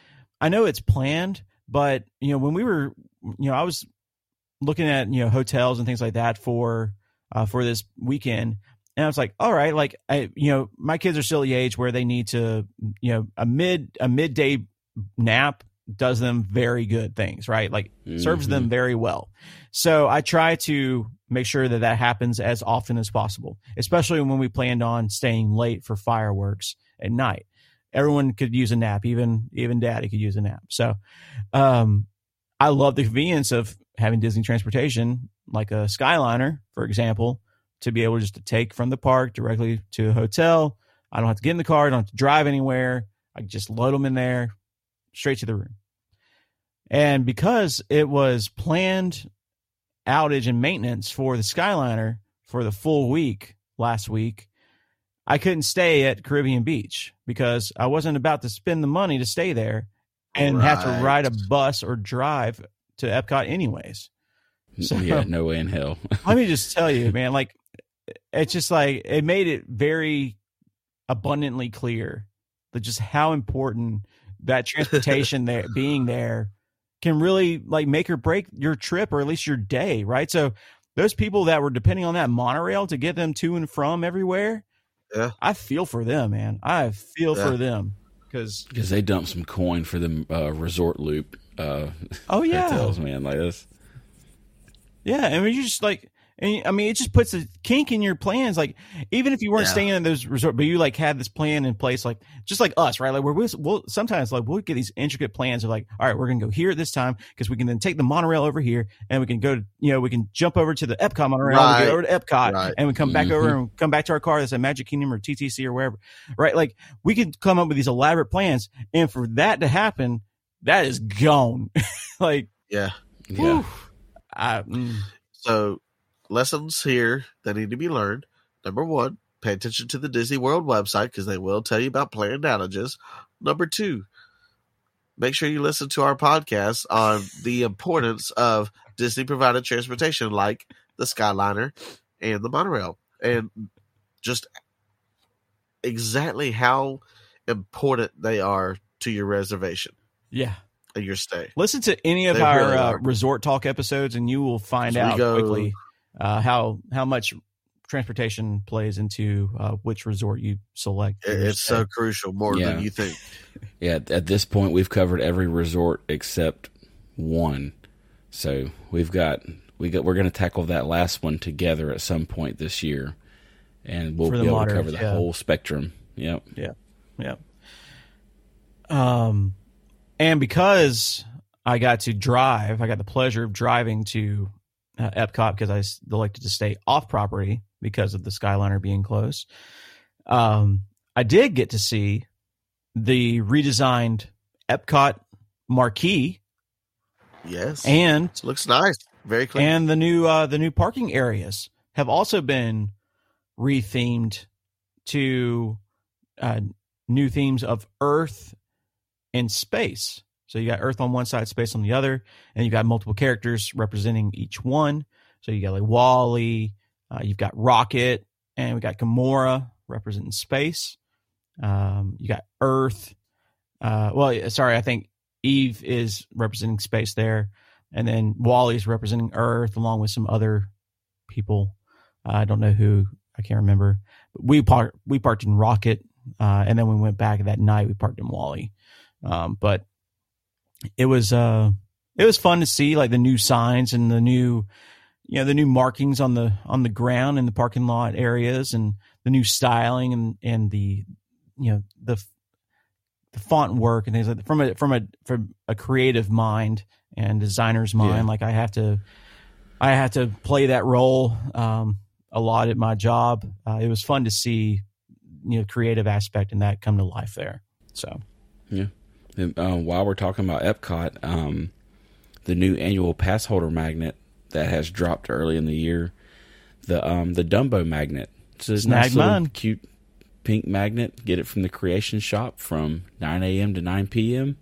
I know it's planned, but you know, when we were, you know, I was looking at you know hotels and things like that for uh, for this weekend, and I was like, all right, like I, you know, my kids are still the age where they need to, you know, a mid a midday nap does them very good things, right? Like serves
Mhm.
them very well. So I try to make sure that that happens as often as possible, especially when we planned on staying late for fireworks at night. Everyone could use a nap, even even daddy could use a nap. So um I love the convenience of having Disney transportation, like a Skyliner, for example, to be able just to take from the park directly to a hotel. I don't have to get in the car, I don't have to drive anywhere. I just load them in there, straight to the room. And because it was planned outage and maintenance for the Skyliner for the full week last week, I couldn't stay at Caribbean Beach because I wasn't about to spend the money to stay there and have to ride a bus or drive to Epcot anyways. So-
yeah, no way in hell.
Let me just tell you, man, like it's just like it made it very abundantly clear that just how important that transportation there being there can really like make or break your trip or at least your day, right? So those people that were depending on that monorail to get them to and from everywhere,
Yeah.
I feel for them, man. I feel
Yeah.
for them because
Because they dumped some coin for the uh, resort loop uh,
oh yeah,
hotels, man. Like this.
Yeah, I mean, you just like, and, I mean, it just puts a kink in your plans. Like, even if you weren't
Yeah.
staying in those resort, but you like had this plan in place, like just like us, right? Like, we're, we'll, sometimes like we'll get these intricate plans of like, all right, we're gonna go here at this time because we can then take the monorail over here, and we can go to, you know, we can jump over to the Epcot monorail,
Right.
over to Epcot,
Right.
and we come back
Mhm.
over and come back to our car that's at Magic Kingdom or TTC or wherever, right? Like, we could come up with these elaborate plans, and for that to happen, that is gone. like,
Yeah.
Yeah.
whew, I, mm,
So, lessons here that need to be learned. Number one, pay attention to the Disney World website because they will tell you about planned outages. Number two, make sure you listen to our podcast on the importance of Disney provided transportation like the Skyliner and the monorail and just exactly how important they are to your reservation
yeah.
and your stay.
Listen to any of
They
our
really
uh, resort talk episodes, and you will find
So
out
go-
quickly uh, how how much transportation plays into uh, which resort you select. for
It-
your
It's so crucial, more
Yeah.
than you think.
Yeah, at this point, we've covered every resort except one. So we've got we got we're going to tackle that last one together at some point this year, and we'll be able
moderate,
to cover the
yeah.
whole spectrum. Yep.
Yeah. Yeah. Um, and because I got to drive, I got the pleasure of driving to uh, Epcot because I elected to stay off property because of the Skyliner being closed. Um, I did get to see the redesigned Epcot marquee
Yes,
and
looks nice, very clean.
and the new uh, the new parking areas have also been rethemed to uh, new themes of Earth and space. So you got Earth on one side, space on the other, and you got multiple characters representing each one. So you got like WALL-E, uh, you've got Rocket, and we got Gamora representing space. Um, you got Earth. Uh, well, sorry, I think Eve is representing space there, and then WALL-E's representing Earth, along with some other people. Uh, I don't know who. I can't remember. But we parked. We parked in Rocket, uh, and then we went back that night. We parked in WALL-E. Um, but it was uh, it was fun to see like the new signs and the new, you know, the new markings on the on the ground in the parking lot areas, and the new styling and and the, you know, the the font work and things like that from a from a from a creative mind and designer's mind.
Yeah.
Like I have to, I have to play that role um, a lot at my job. Uh, it was fun to see, you know, creative aspect and that come to life there. So
And, uh, while we're talking about Epcot, um, the new annual pass holder magnet that has dropped early in the year, the um, the Dumbo magnet. It's a
Snag
nice little cute pink magnet. Get it from the Creation Shop from 9 a.m. to 9 p.m.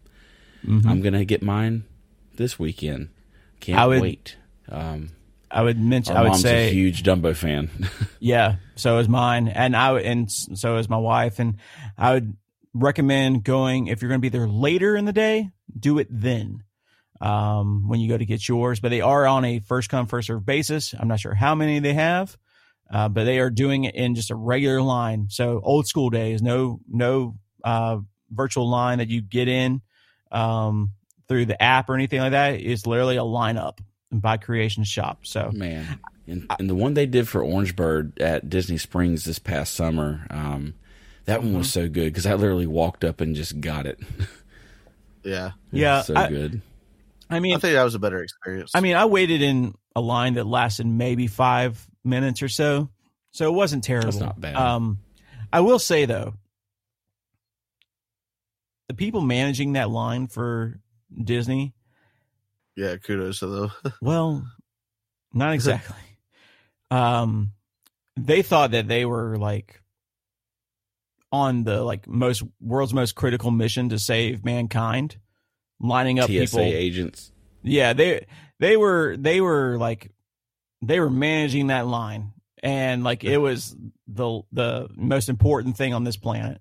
Mm-hmm.
I'm gonna get mine this weekend. Can't
I would-
wait. Um,
I would mention, I would
mom's
say,
a huge Dumbo fan.
Yeah, so is mine, and I and so is my wife, and I would recommend going if you're going to be there later in the day, do it then um, when you go to get yours. But they are on a first come first serve basis. I'm not sure how many they have, uh, but they are doing it in just a regular line. So old school days, no no uh, virtual line that you get in um, through the app or anything like that. It's literally a lineup by Creation Shop. So
Man, and, and the one they did for Orange Bird at Disney Springs this past summer, um, that one was so good because I literally walked up and just got it.
yeah,
It
Yeah,
so
I-
good.
I mean,
I think that was a better experience.
I mean, I waited in a line that lasted maybe five minutes or so, so it wasn't terrible.
not bad.
Um, I will say though, the people managing that line for Disney,
yeah, kudos to them.
well, not exactly. um, they thought that they were like on the like most world's most critical mission to save mankind, lining up
TSA
people.
agents.
Yeah, they they were they were like they were managing that line and like it was the the most important thing on this planet.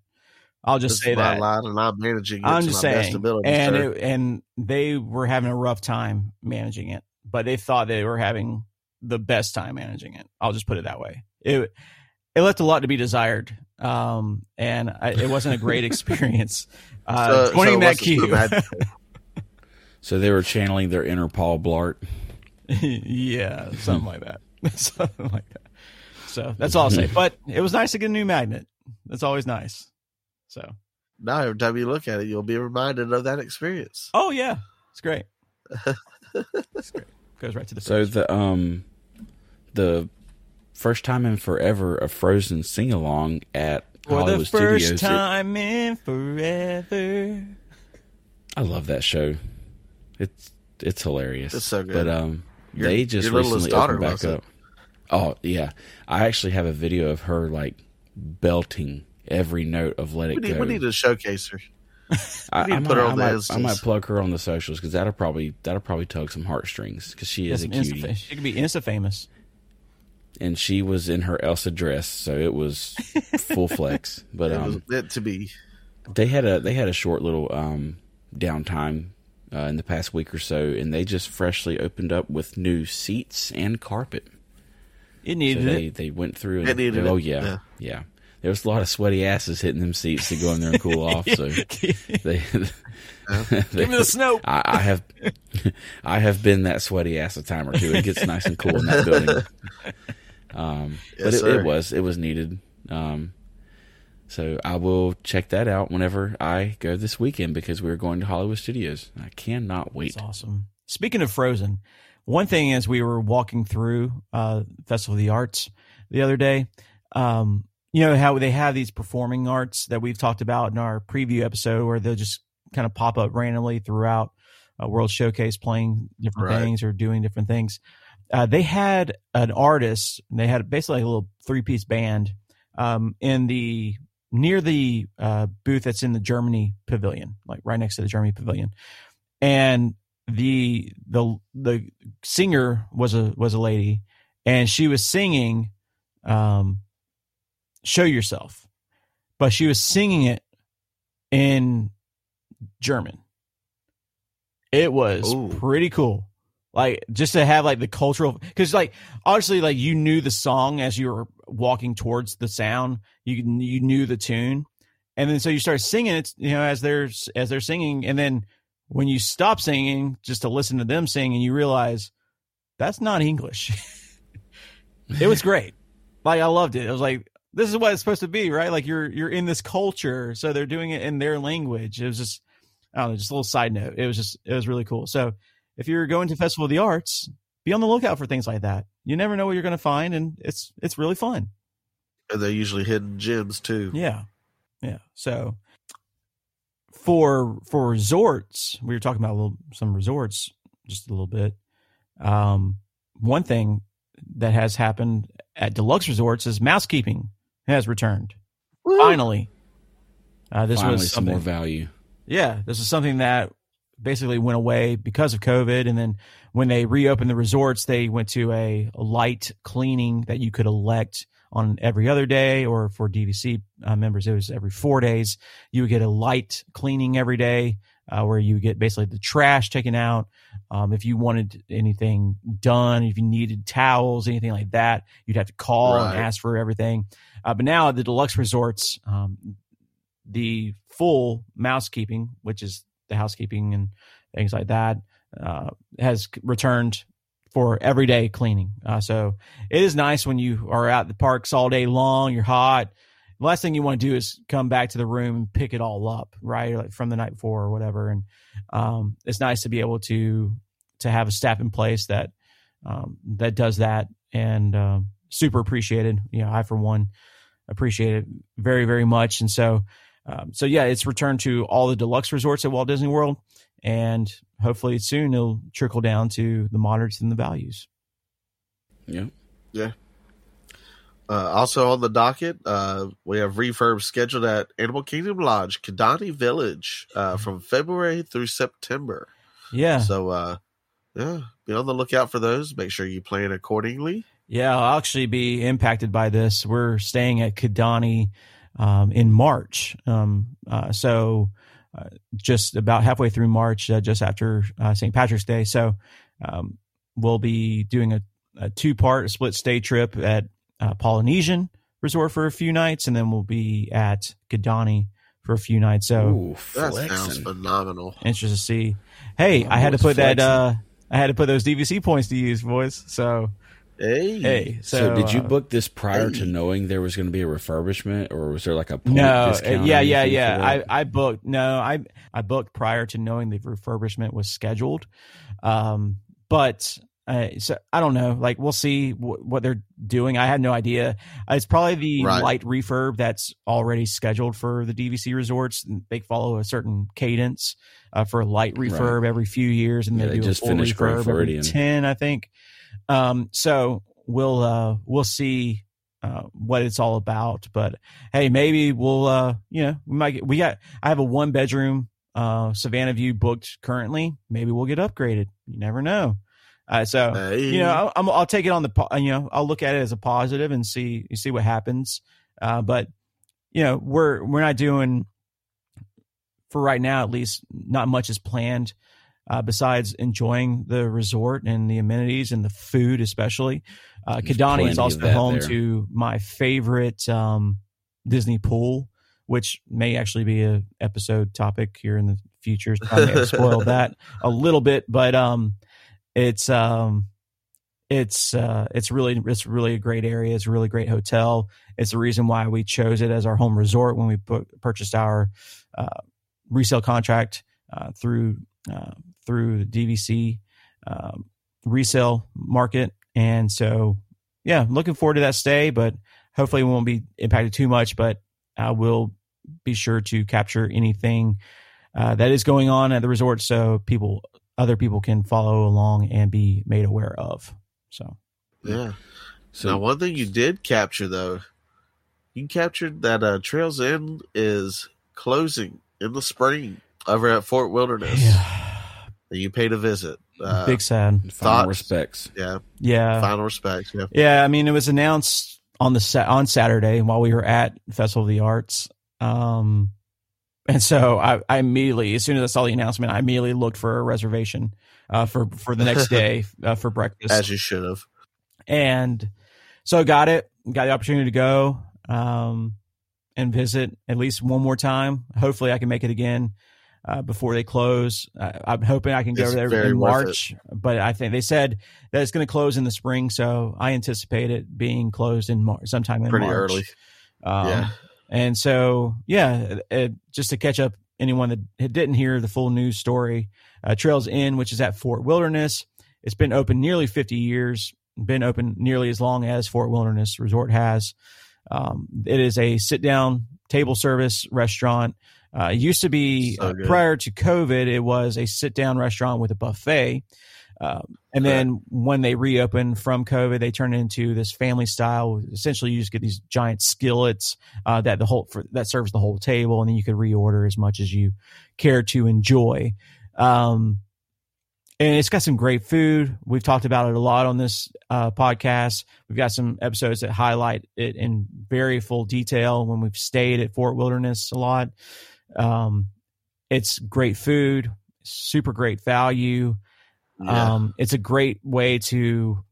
I'll just
This
say that.
line, and I'm managing it
I'm
to
just
my best
saying.
ability.
And it, and they were having a rough time managing it, but they thought they were having the best time managing it. I'll just put it that way. It it left a lot to be desired. Um and I, it wasn't a great experience. Uh
So- so
pointing
it
that
wasn't so
cue.
So they were channeling their inner Paul Blart.
yeah, something like that. something like that. So that's all I'll say. But it was nice to get a new magnet. That's always nice. So,
now every time you look at it, you'll be reminded of that experience.
oh yeah, it's great. it's great. Goes right to the
So
first.
the um the first time in forever a Frozen sing along at
For the first
Studios.
time in forever.
I love that show. It's it's hilarious.
It's so good.
But um,
Your-
they just
your
recently
daughter
opened back
loves it.
up. Oh yeah, I actually have a video of her like belting every note of "Let It
We need,
Go."
we need to showcase her.
I,
we
I
put
might,
her on
I
the
might- I might plug her on the socials because that'll probably that'll probably tug some heartstrings because she is
Yes,
a
Insta-
cutie
she could be Insta famous.
And she was in her Elsa dress, so it was full flex. But
it
um,
meant to be.
they had a they had a short little um downtime uh, in the past week or so, and they just freshly opened up with new seats and carpet.
It needed
so they,
it.
They went through and
It needed
oh
it,
yeah,
yeah.
yeah, There was a lot of sweaty asses hitting them seats to go in there and cool off. So they,
Give me the snow.
I, I have, I have been that sweaty ass a time or two. It gets nice and cool in that building. Um, but it, it was, it was needed. Um, so I will check that out whenever I go this weekend because we're going to Hollywood Studios. I cannot wait.
It's awesome. Speaking of Frozen, one thing as we were walking through uh, Festival of the Arts the other day, um, you know how they have these performing arts that we've talked about in our preview episode, where they'll just kind of pop up randomly throughout a World Showcase, playing different
Right.
things or doing different things. Uh, they had an artist. They had basically a little three-piece band um, in the near the uh, booth that's in the Germany pavilion, like right next to the Germany pavilion, and the the the singer was a was a lady, and she was singing, um, "Show Yourself," but she was singing it in German. It was
Ooh.
pretty cool. Like just to have like the cultural because like obviously like you knew the song as you were walking towards the sound you you knew the tune and then so you start singing it you know as they're as they're singing and then when you stop singing just to listen to them sing and you realize that's not english it was great like i loved it i was like this is what it's supposed to be right like you're you're in this culture so they're doing it in their language it was just i don't know just a little side note it was just it was really cool so if you're going to festival of the arts be on the lookout for things like that you never know what you're going to find and it's it's really fun
And they're usually hidden gems too.
yeah. Yeah. So for for resorts, we were talking about a little some resorts just a little bit. Um one thing that has happened at deluxe resorts is mousekeeping has returned.
Woo!
Finally. Uh this
Finally,
was
some more value.
yeah, this is something that basically went away because of COVID. And then when they reopened the resorts, they went to a, a light cleaning that you could elect on every other day, or for DVC uh, members, it was every four days. You would get a light cleaning every day. Uh, where you get basically the trash taken out. Um, if you wanted anything done, if you needed towels, anything like that, you'd have to call
Right.
and ask for everything. Uh, but now the deluxe resorts, um, the full mousekeeping, which is the housekeeping and things like that, uh, has returned for everyday cleaning. Uh, so it is nice when you are out the parks all day long, you're hot. The last thing you want to do is come back to the room and pick it all up, right? Like from the night before or whatever. And um, it's nice to be able to to have a staff in place that um, that does that and um, super appreciated. You know, I for one appreciate it very very much. And so um, so yeah, it's returned to all the deluxe resorts at Walt Disney World, and hopefully soon it'll trickle down to the moderates and the values.
Yeah.
Uh, also on the docket, uh, we have refurb scheduled at Animal Kingdom Lodge, Kidani Village, uh, from February through September.
Yeah,
So, uh, yeah, be on the lookout for those. Make sure you plan accordingly.
Yeah, I'll actually be impacted by this. We're staying at Kidani um, in March. Um, uh, so uh, just about halfway through March, uh, just after uh, St. Patrick's Day. So um, we'll be doing a, a two part split stay trip at uh, Polynesian Resort for a few nights, and then we'll be at Kidani for a few nights. So
Ooh,
That sounds phenomenal.
Interesting to see. Hey,
My
I had to
boy's
put that.
flexing.
Uh, I had to put those DVC points to use, boys. So
Hey,
hey, so,
So, did you
uh,
book this prior to knowing there was going to be a refurbishment, or was there like a point
No,
discount
yeah, yeah, yeah. I. I booked. No, I I booked prior to knowing the refurbishment was scheduled. Um, but uh, so I don't know. Like we'll see wh- what they're doing. I had no idea. Uh, It's probably the
Right.
light refurb that's already scheduled for the DVC resorts. They follow a certain cadence uh, for a light refurb every few years, and
Yeah,
they,
they
do
just
a full
finished Grand
refurb every ten, I think. Um, so we'll uh, we'll see uh, what it's all about. But hey, maybe we'll uh, you know we might get, we got I have a one bedroom uh, Savannah View booked currently. Maybe we'll get upgraded. You never know. Uh, so
hey.
you know I'll, I'm, I'll take it on the you know I'll look at it as a positive and see you see what happens. Uh, but you know we're we're not doing for right now at least not much is planned Uh, besides enjoying the resort and the amenities and the food, especially, uh, Kidani is also the home there. to my favorite um, Disney pool, which may actually be a episode topic here in the future. So I may have spoiled that a little bit, but um, it's um, it's uh, it's really it's really a great area. It's a really great hotel. It's the reason why we chose it as our home resort when we put, purchased our uh, resale contract uh, through uh, through the DVC um, resale market. And so, yeah, looking forward to that stay, but hopefully we won't be impacted too much. But I will be sure to capture anything uh, that is going on at the resort so people other people can follow along and be made aware of. So,
yeah. So now, one thing you did capture though, you captured that uh, Trails End is closing in the spring over at Fort Wilderness. Yeah. You paid a visit.
Uh, Big sad.
Final respects.
Yeah.
Yeah.
Final respects. Yeah.
Yeah. I mean, it was announced on the set on Saturday while we were at Festival of the Arts. Um, and so I, I immediately, as soon as I saw the announcement, I immediately looked for a reservation uh, for for the next day uh, for breakfast,
as you should have.
And so I got it, got the opportunity to go um, and visit at least one more time. Hopefully, I can make it again uh, before they close. I'm hoping I can go there in March, but I think they said that it's going to close in the spring, so I anticipate it being closed in March, sometime in
pretty
March.
early.
Um, yeah, and so yeah, it, just to catch up anyone that didn't hear the full news story, uh, Trails End, which is at Fort Wilderness, it's been open nearly 50 years, been open nearly as long as Fort Wilderness Resort has. Um, it is a sit down table service restaurant. Uh, it used to be so uh, prior to COVID, it was a sit down restaurant with a buffet. Um, and then when they reopened from COVID, they turned into this family style. Essentially, you just get these giant skillets uh, that the whole for, that serves the whole table, and then you could reorder as much as you care to enjoy. Um, and it's got some great food. We've talked about it a lot on this uh, podcast. We've got some episodes that highlight it in very full detail when we've stayed at Fort Wilderness a lot. Um, it's great food, super great value. Yeah. Um, it's a great way to,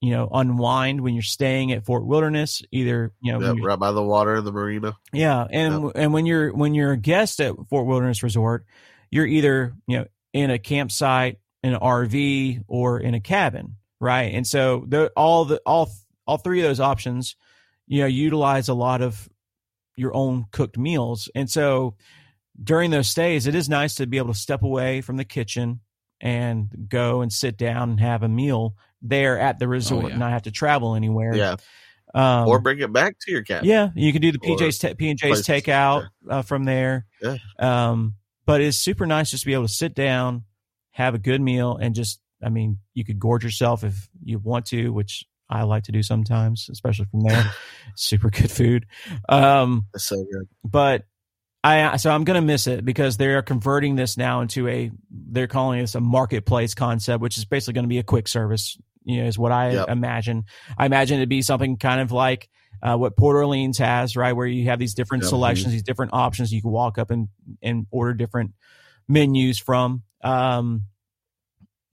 you know, unwind when you're staying at Fort Wilderness. Either you know,
yep, right by the water the marina.
Yeah, and yep. and when you're when you're a guest at Fort Wilderness Resort, you're either you know in a campsite, in an RV, or in a cabin, right? And so the, all the all all three of those options, you know, utilize a lot of your own cooked meals. And so during those stays, it is nice to be able to step away from the kitchen and go and sit down and have a meal there at the resort, oh, yeah. not have to travel anywhere.
Yeah. Um, or bring it back to your cabin.
Yeah, you can do the PJ's te- P and J's takeout uh, from there.
Yeah.
Um, but it's super nice just to be able to sit down, have a good meal, and just I mean, you could gorge yourself if you want to, which I like to do sometimes, especially from there. Super good food. Um,
That's so good.
But I so I'm gonna miss it because they are converting this now into a they're calling this a marketplace concept, which is basically going to be a quick service. You know, is what I yep. imagine. I imagine it'd be something kind of like uh, what Port Orleans has, right, where you have these different yep. selections, these different options. You can walk up and and order different menus from. Um,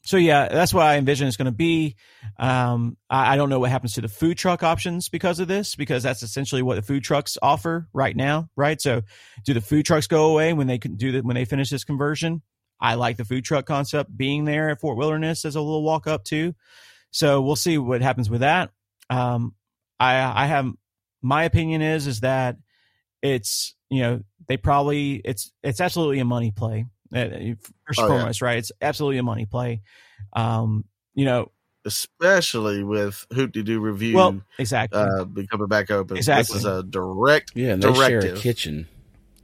so yeah, that's what I envision it's going to be. Um, I, I, don't know what happens to the food truck options because of this, because that's essentially what the food trucks offer right now, right? So, do the food trucks go away when they can do that when they finish this conversion? I like the food truck concept being there at Fort Wilderness as a little walk up too. So we'll see what happens with that. Um, I I have my opinion is is that it's you know they probably it's it's absolutely a money play first oh, foremost, yeah. right? It's absolutely a money play. Um, you know,
especially with Hoop-Dee-Doo Revue.
Well, exactly.
Uh, becoming back open.
Exactly.
This is a direct.
Yeah, and they
directive.
share a kitchen.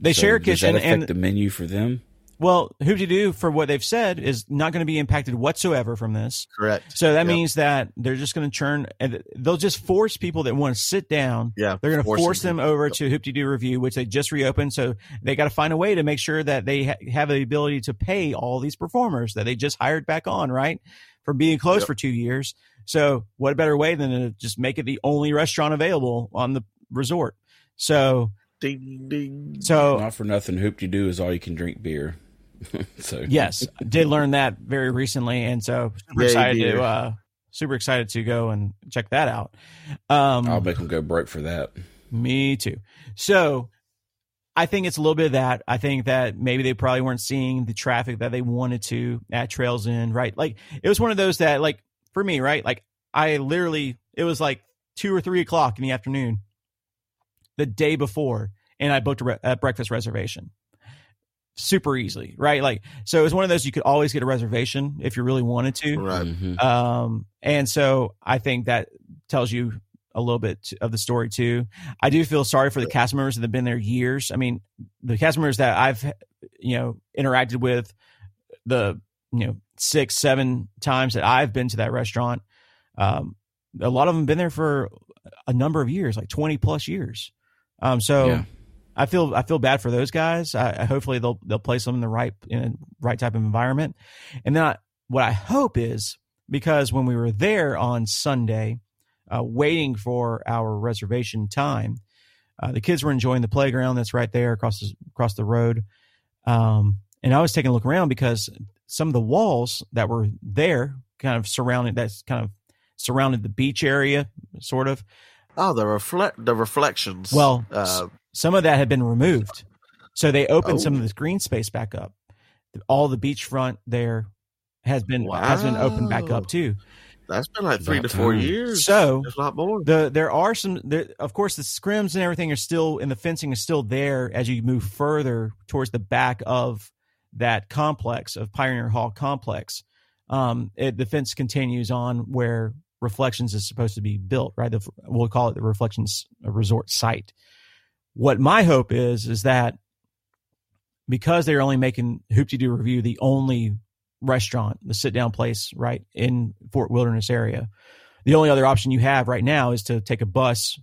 They so share a kitchen,
and
the
menu for them.
Well, Hoop-Dee-Doo, for what they've said, is not going to be impacted whatsoever from this.
Correct.
So that yep. means that they're just going to churn, and they'll just force people that want to sit down.
Yeah.
They're going to force them over yep. to Hoop-Dee-Doo Revue, which they just reopened. So they got to find a way to make sure that they ha- have the ability to pay all these performers that they just hired back on, right? For being closed yep. for two years. So what a better way than to just make it the only restaurant available on the resort? So,
ding, ding.
so
not for nothing, Hoop-Dee-Doo is all you can drink beer so
Yes, did learn that very recently, and so super
Yeah,
excited to uh, super excited to go and check that out. Um,
I'll make them go broke for that.
Me too. So I think it's a little bit of that. I think that maybe they probably weren't seeing the traffic that they wanted to at Trails End, right? Like it was one of those that, like, for me, right? Like I literally, it was like two or three o'clock in the afternoon the day before, and I booked a, re- a breakfast reservation super easily, right? Like, so it was one of those you could always get a reservation if you really wanted to.
Right.
Mhm.
Um, and so I think that tells you a little bit of the story too. I do feel sorry for the cast members that have been there years. I mean, the cast members that I've, you know, interacted with the, you know, six, seven times that I've been to that restaurant. Um, a lot of them been there for a number of years, like 20 plus years. Um, so
Yeah.
I feel, I feel bad for those guys. I, I hopefully they'll, they'll place them in the right, in right type of environment. And then I, what I hope is because when we were there on Sunday, uh, waiting for our reservation time, uh, the kids were enjoying the playground that's right there across the, across the road. Um, and I was taking a look around because some of the walls that were there, kind of surrounded, that's kind of surrounded the beach area, sort of.
Oh, the reflect the reflections.
Well,
uh,
some of that had been removed. So they opened some
Oh.
of this green space back up. All the beachfront there has been has been opened back up too.
that's been like three
About
to four
time.
years.
So
if not more.
the there are some there, of course the scrims and everything are still and the fencing is still there as you move further towards the back of that complex of Pioneer Hall complex. Um, it, the fence continues on where Reflections is supposed to be built, right? The, we'll call it the Reflections Resort site. What my hope is is that because they're only making Hoop-Dee-Doo Revue the only restaurant, the sit down place, right in Fort Wilderness area, the only other option you have right now is to take a bus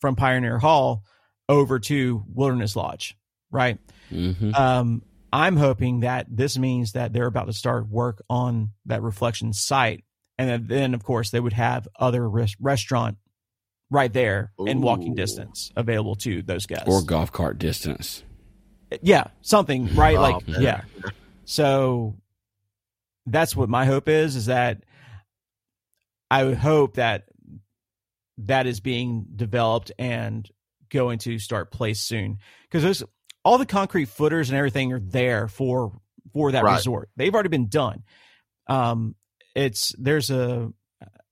from Pioneer Hall over to Wilderness Lodge, right?
Mhm.
Um, I'm hoping that this means that they're about to start work on that reflection site, and then, then of course they would have other res- restaurant right there and walking distance available to those guys.
Or golf cart distance.
yeah, something right,
Oh,
like
man.
yeah. So that's what my hope is. Is that I would hope that that is being developed and going to start place soon because there's all the concrete footers and everything are there for for that
Right.
resort. They've already been done. Um, it's there's a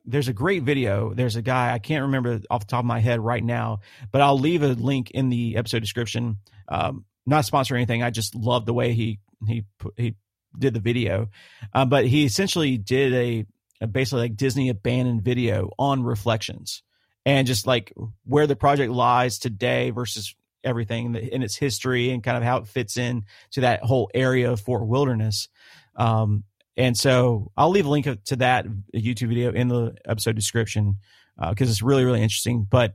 there's a great video. There's a guy I can't remember off the top of my head right now, but I'll leave a link in the episode description. Um, not sponsor anything. I just love the way he he he did the video, uh, but he essentially did a, a basically like Disney abandoned video on reflections and just like where the project lies today versus everything in its history and kind of how it fits in to that whole area of Fort Wilderness. Um, and so I'll leave a link to that YouTube video in the episode description uh, because it's really really interesting. But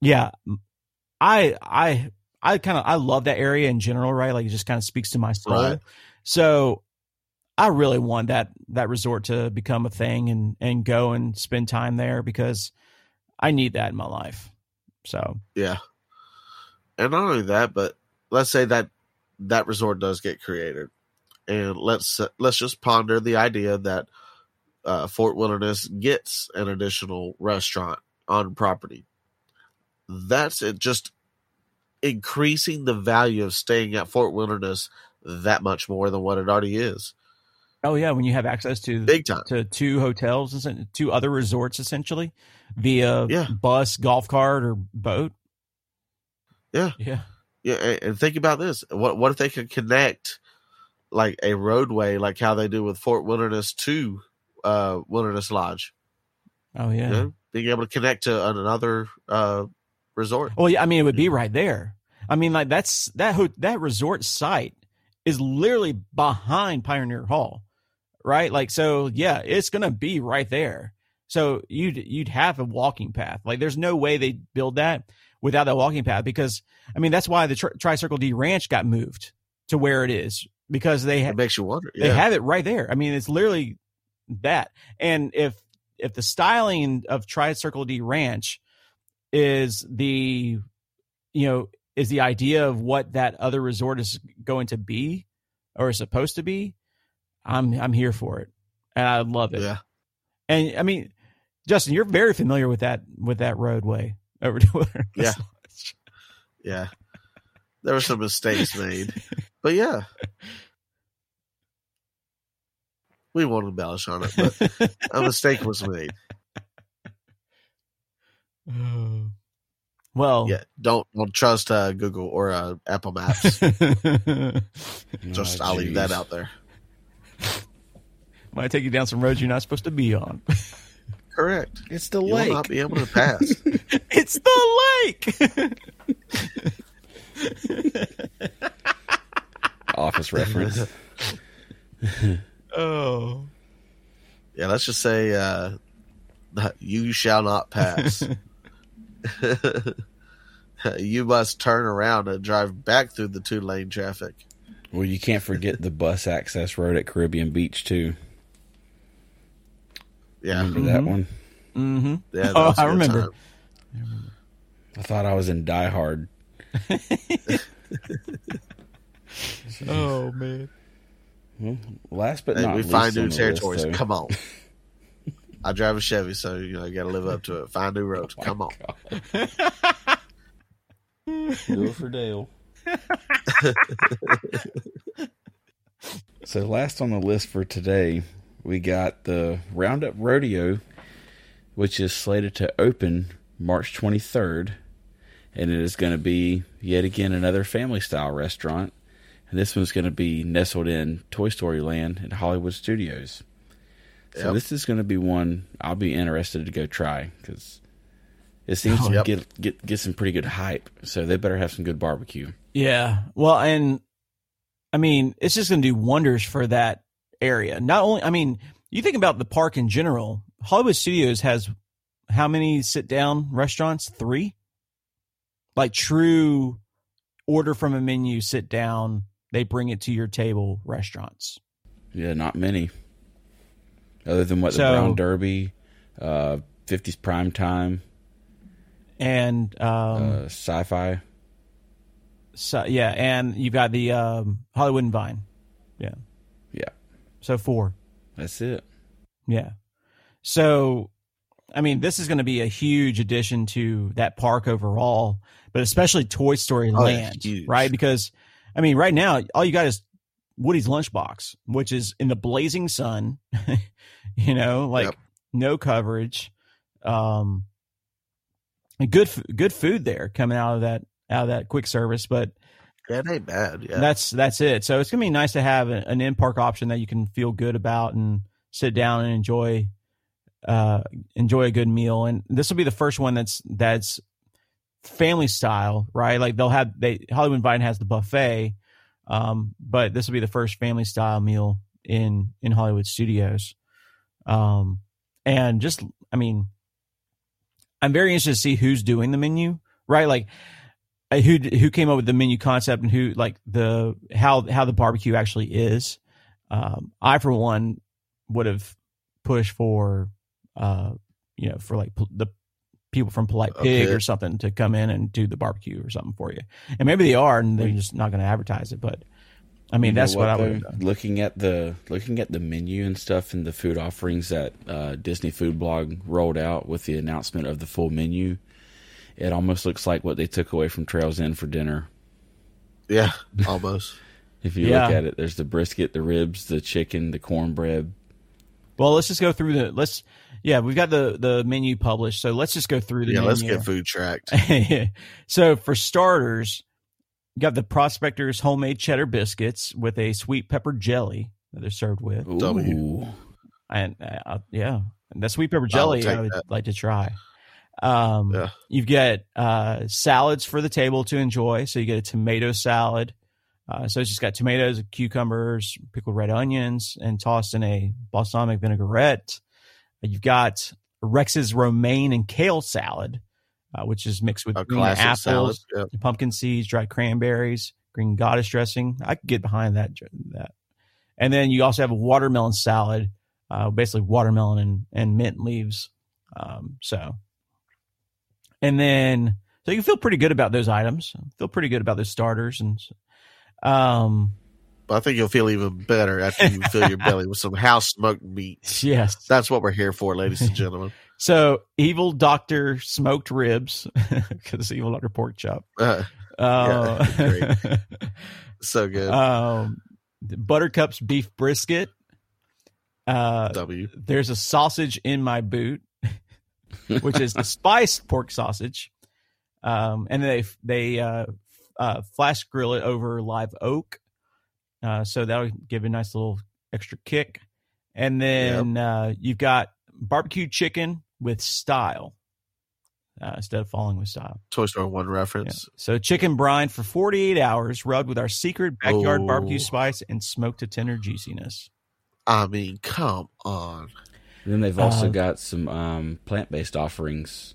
yeah, I I I kind of I love that area in general, right? Like it just kind of speaks to my soul.
Right.
So I really want that that resort to become a thing and and go and spend time there because I need that in my life. So
Yeah. And not only that, but let's say that that resort does get created, and let's let's just ponder the idea that uh, Fort Wilderness gets an additional restaurant on property. That's it. Just increasing the value of staying at Fort Wilderness that much more than what it already is.
oh yeah, when you have access to
Big time.
to two hotels, two other resorts essentially via
Yeah.
bus, golf cart, or boat.
Yeah.
yeah.
Yeah, and, and think about this. What what if they could connect like a roadway, like how they do with Fort Wilderness to uh, Wilderness Lodge?
Oh yeah.
You know, being able to connect to another uh, resort.
Well, yeah, I mean, it would be right there. I mean, like that's that ho- that resort site is literally behind Pioneer Hall, right? Like, so yeah, it's gonna be right there. So you'd you'd have a walking path. Like, there's no way they build that without that walking path because I mean that's why the Tri- Tri-Circle-D Ranch got moved to where it is because they
It
have
makes you wonder.
they have it right there. I mean, it's literally that. And if if the styling of Tri-Circle-D Ranch is the you know is the idea of what that other resort is going to be, or is supposed to be, I'm I'm here for it, and I love it.
Yeah.
And I mean, Justin, you're very familiar with that with that roadway over to
Yeah. Yeah. There were some mistakes made. But yeah. We won't embellish on it, but a mistake was made.
well,
Yeah. Don't don't trust uh, Google or uh, Apple Maps. Just
Oh,
I'll leave that out there.
might take you down some roads you're not supposed to be on.
Correct.
It's the lake.
You will not be able to pass.
it's the lake.
Office reference.
oh.
yeah, let's just say uh, you shall not pass. you must turn around and drive back through the two lane traffic.
well, you can't forget the bus access road at Caribbean Beach too.
Yeah.
Remember that one?
Mm-hmm.
Yeah, that
Oh,
was a
I
good
remember.
time.
I thought I was in Die Hard.
Oh man. Hmm?
Last but
Hey,
not
we
least
find new territories.
list,
Come on. I drive a Chevy, so you know you got to live up to it. Find new roads.
Oh
Come on.
God. Do it for Dale. so last on the list for today, we got the Roundup Rodeo, which is slated to open March 23rd, and it is going to be yet again another family style restaurant. And this one's going to be nestled in Toy Story Land at Hollywood Studios. So
Yep.
this is going to be one I'll be interested to go try because it seems oh, to
Yep.
get get get some pretty good hype. So they better have some good barbecue.
Yeah. Well, and I mean, it's just going to do wonders for that area. Not only, I mean, you think about the park in general. Hollywood Studios has how many sit down restaurants? Three. Like true order from a menu, sit down, they bring it to your table restaurants.
Yeah, not many. Other than what the
So-
Brown Derby, uh, 50s Prime Time,
And um,
uh, Sci-Fi.
so, yeah, and you've got the um, Hollywood and Vine. Yeah.
Yeah,
So four.
that's it.
Yeah. So, I mean, this is going to be a huge addition to that park overall, but especially Toy Story
Oh,
Land, right? Because, I mean, right now, all you got is Woody's lunchbox, which is in the blazing sun, you know, like
Yep.
no coverage. Um, good, good food there coming out of that, out of that quick service, but
it ain't bad. Yeah.
that's that's it. So it's gonna be nice to have a- an in park option that you can feel good about and sit down and enjoy uh enjoy a good meal. And this will be the first one that's that's family style, right? Like they'll have they Hollywood Vine has the buffet, um, but this will be the first family style meal in in Hollywood Studios. Um, and just I mean, I'm very interested to see who's doing the menu, right? Like uh, who who came up with the menu concept and who like the how how the barbecue actually is. Um, I for one would have pushed for uh you know for like the people from Polite Pig
Okay.
or something to come in and do the barbecue or something for you. And maybe they are and they're just not going to advertise it, but I mean
You
that's what, I would
though?
have done.
Looking at the looking at the menu and stuff and the food offerings that uh, Disney Food Blog rolled out with the announcement of the full menu, it almost looks like what they took away from Trails End for dinner.
yeah, almost.
If you
Yeah.
look at it, there's the brisket, the ribs, the chicken, the cornbread.
Well, let's just go through the let's yeah, we've got the the menu published, so let's just go through the
yeah, let's get food tracked.
so for starters, you got the Prospectors homemade cheddar biscuits with a sweet pepper jelly that they're served with,
W.
Ooh.
and uh, yeah, and that sweet pepper jelly I would
that.
like to try. Um,
Yeah.
You've got uh, salads for the table to enjoy. So you get a tomato salad. Uh, so it's just got tomatoes, cucumbers, pickled red onions, and tossed in a balsamic vinaigrette. You've got Rex's romaine and kale salad, uh, which is mixed with green apples,
salad. Yep.
pumpkin seeds, dried cranberries, green goddess dressing. I could get behind that. That, and then you also have a watermelon salad, uh, basically watermelon and, and mint leaves. Um, so, and then so you feel pretty good about those items. Feel pretty good about those starters and, um,
I think you'll feel even better after you fill your belly with some house smoked meat.
Yes.
That's what we're here for, ladies and gentlemen.
So evil doctor smoked ribs because evil doctor pork chop.
Uh,
Uh,
so good.
um, Buttercup's beef brisket. Uh,
w.
there's a sausage in my boot, which is the spiced pork sausage. Um, and they they uh, uh, flash grill it over live oak, uh, so that'll give a nice little extra kick. And then uh, you've got barbecue chicken with style uh, instead of falling with style.
Toy Story 1
Yeah.
reference.
So chicken brine for 48 hours, rubbed with our secret backyard
Oh.
barbecue spice and smoked to tender juiciness.
I mean, come on.
And then they've also
Uh,
got some um, plant-based offerings.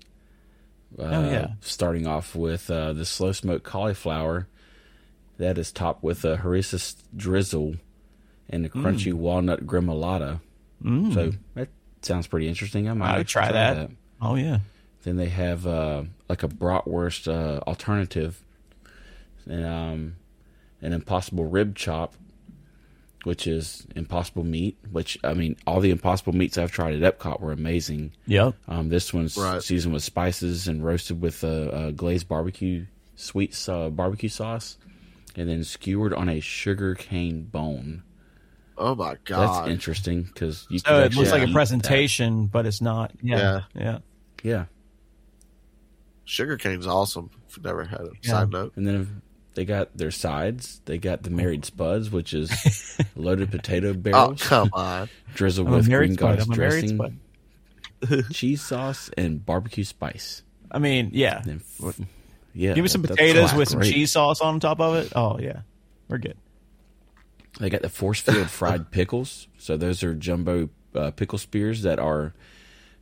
Uh,
Oh, yeah.
Starting off with uh, the slow smoked cauliflower that is topped with a harissa drizzle and a crunchy walnut gremolata.
Mm.
So that sounds pretty interesting. I might
I would
actually
try that. oh yeah.
Then they have uh, like a bratwurst uh, alternative, and um, an impossible rib chop, which is impossible meat. Which I mean, all the impossible meats I've tried at Epcot were amazing.
Yep.
Um, this one's
Right.
seasoned with spices and roasted with a, a glazed barbecue sweet uh, barbecue sauce, and then skewered on a sugar cane bone.
Oh my god, That's
interesting because you.
So it looks like
eat
a
that.
presentation, but it's not. Yeah. Yeah.
Yeah,
Sugar cane's awesome. If you've never had it.
Yeah.
Side note.
and then they got their sides. They got the married spuds, which is loaded potato barrels.
Oh,
barrels
come on.
drizzled
I'm
with
married
green
spud.
goddess
I'm a
dressing,
spud.
cheese sauce, and barbecue spice.
I mean, yeah.
And f- yeah,
Give me some potatoes with some
great.
cheese sauce on top of it. Oh yeah, we're good.
They got the force field fried pickles. So those are jumbo uh, pickle spears that are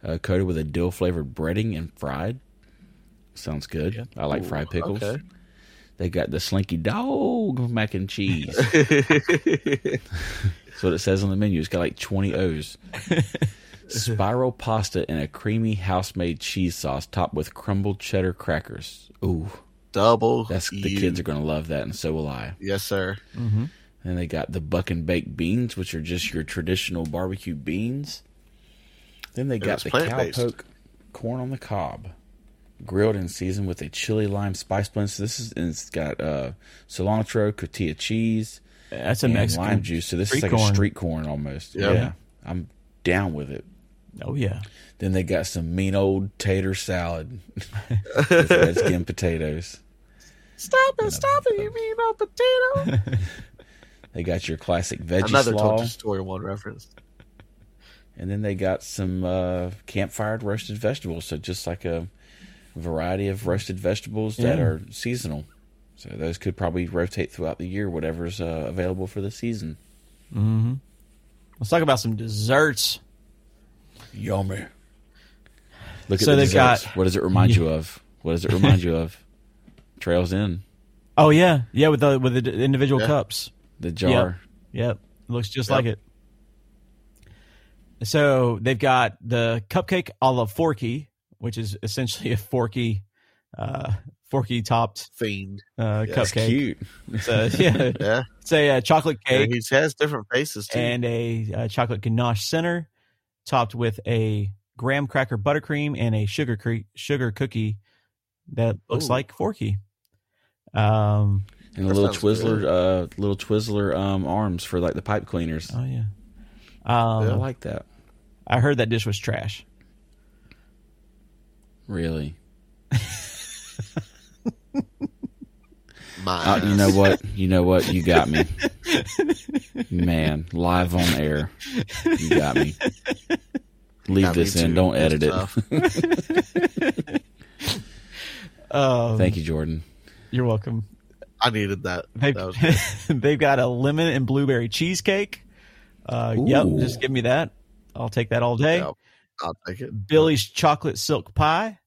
uh, coated with a dill flavored breading and fried. Sounds good.
Yeah.
I like
Ooh,
fried pickles.
okay.
They got the Slinky Dog mac and cheese. That's what it says on the menu. It's got like 20 O's. Spiral pasta and a creamy house made cheese sauce topped with crumbled cheddar crackers. Ooh,
Double.
that's the
U.
kids are going to love that, and so will I.
Yes, sir.
Mm-hmm.
And they got the buck and baked beans, which are just your traditional barbecue beans. Then they got the
plant-based.
cowpoke corn on the cob, grilled and seasoned with a chili lime spice blend. So this is and it's got uh, cilantro, cotija cheese,
That's a
and
Mexican
lime juice. So this is like
corn.
a street corn almost.
Yeah.
Yeah, I'm down with it.
Oh yeah.
Then they got some mean old tater salad with red skin potatoes.
Stop it, stop it, you mean no potato?
They got your classic veggie
Another
slaw.
Toy Story 1 reference.
And then they got some uh, campfired roasted vegetables. So just like a variety of roasted vegetables that
Yeah.
are seasonal. So those could probably rotate throughout the year, whatever's uh, available for the season.
Mm-hmm. Let's talk about some desserts.
Yummy. Look
So
at the
they've got-
what does it remind you of? What does it remind you of? Trails End
Oh yeah, yeah, with the with the d- individual
Yeah.
cups.
the jar.
Yep, looks just
Yep.
like it. So they've got the cupcake a la Forky, which is essentially a Forky, uh, Forky topped
Fiend.
uh,
Yeah,
That's
cupcake.
cute.
It's a, yeah,
Yeah.
it's a, uh chocolate
yeah
cake
he has different faces, too.
and a, uh chocolate ganache center, topped with a graham cracker buttercream and a sugar cre- sugar cookie that looks
Ooh.
like Forky. Um.
And a little Twizzler,
good.
uh, little Twizzler um, arms for like the pipe cleaners.
Oh yeah. Um.
I like that.
I heard that dish was trash.
Really.
My
Uh, you know what? You know what? You got me. Man, live on air. You got me. Leave
Got me
this in.
too.
Don't edit it.
Um,
Thank you, Jordan.
You're welcome.
I needed that.
They've,
That
they've got a lemon and blueberry cheesecake. Uh, yep, just give me that. I'll take that all day.
Yeah, I'll take it.
Billy's chocolate silk pie,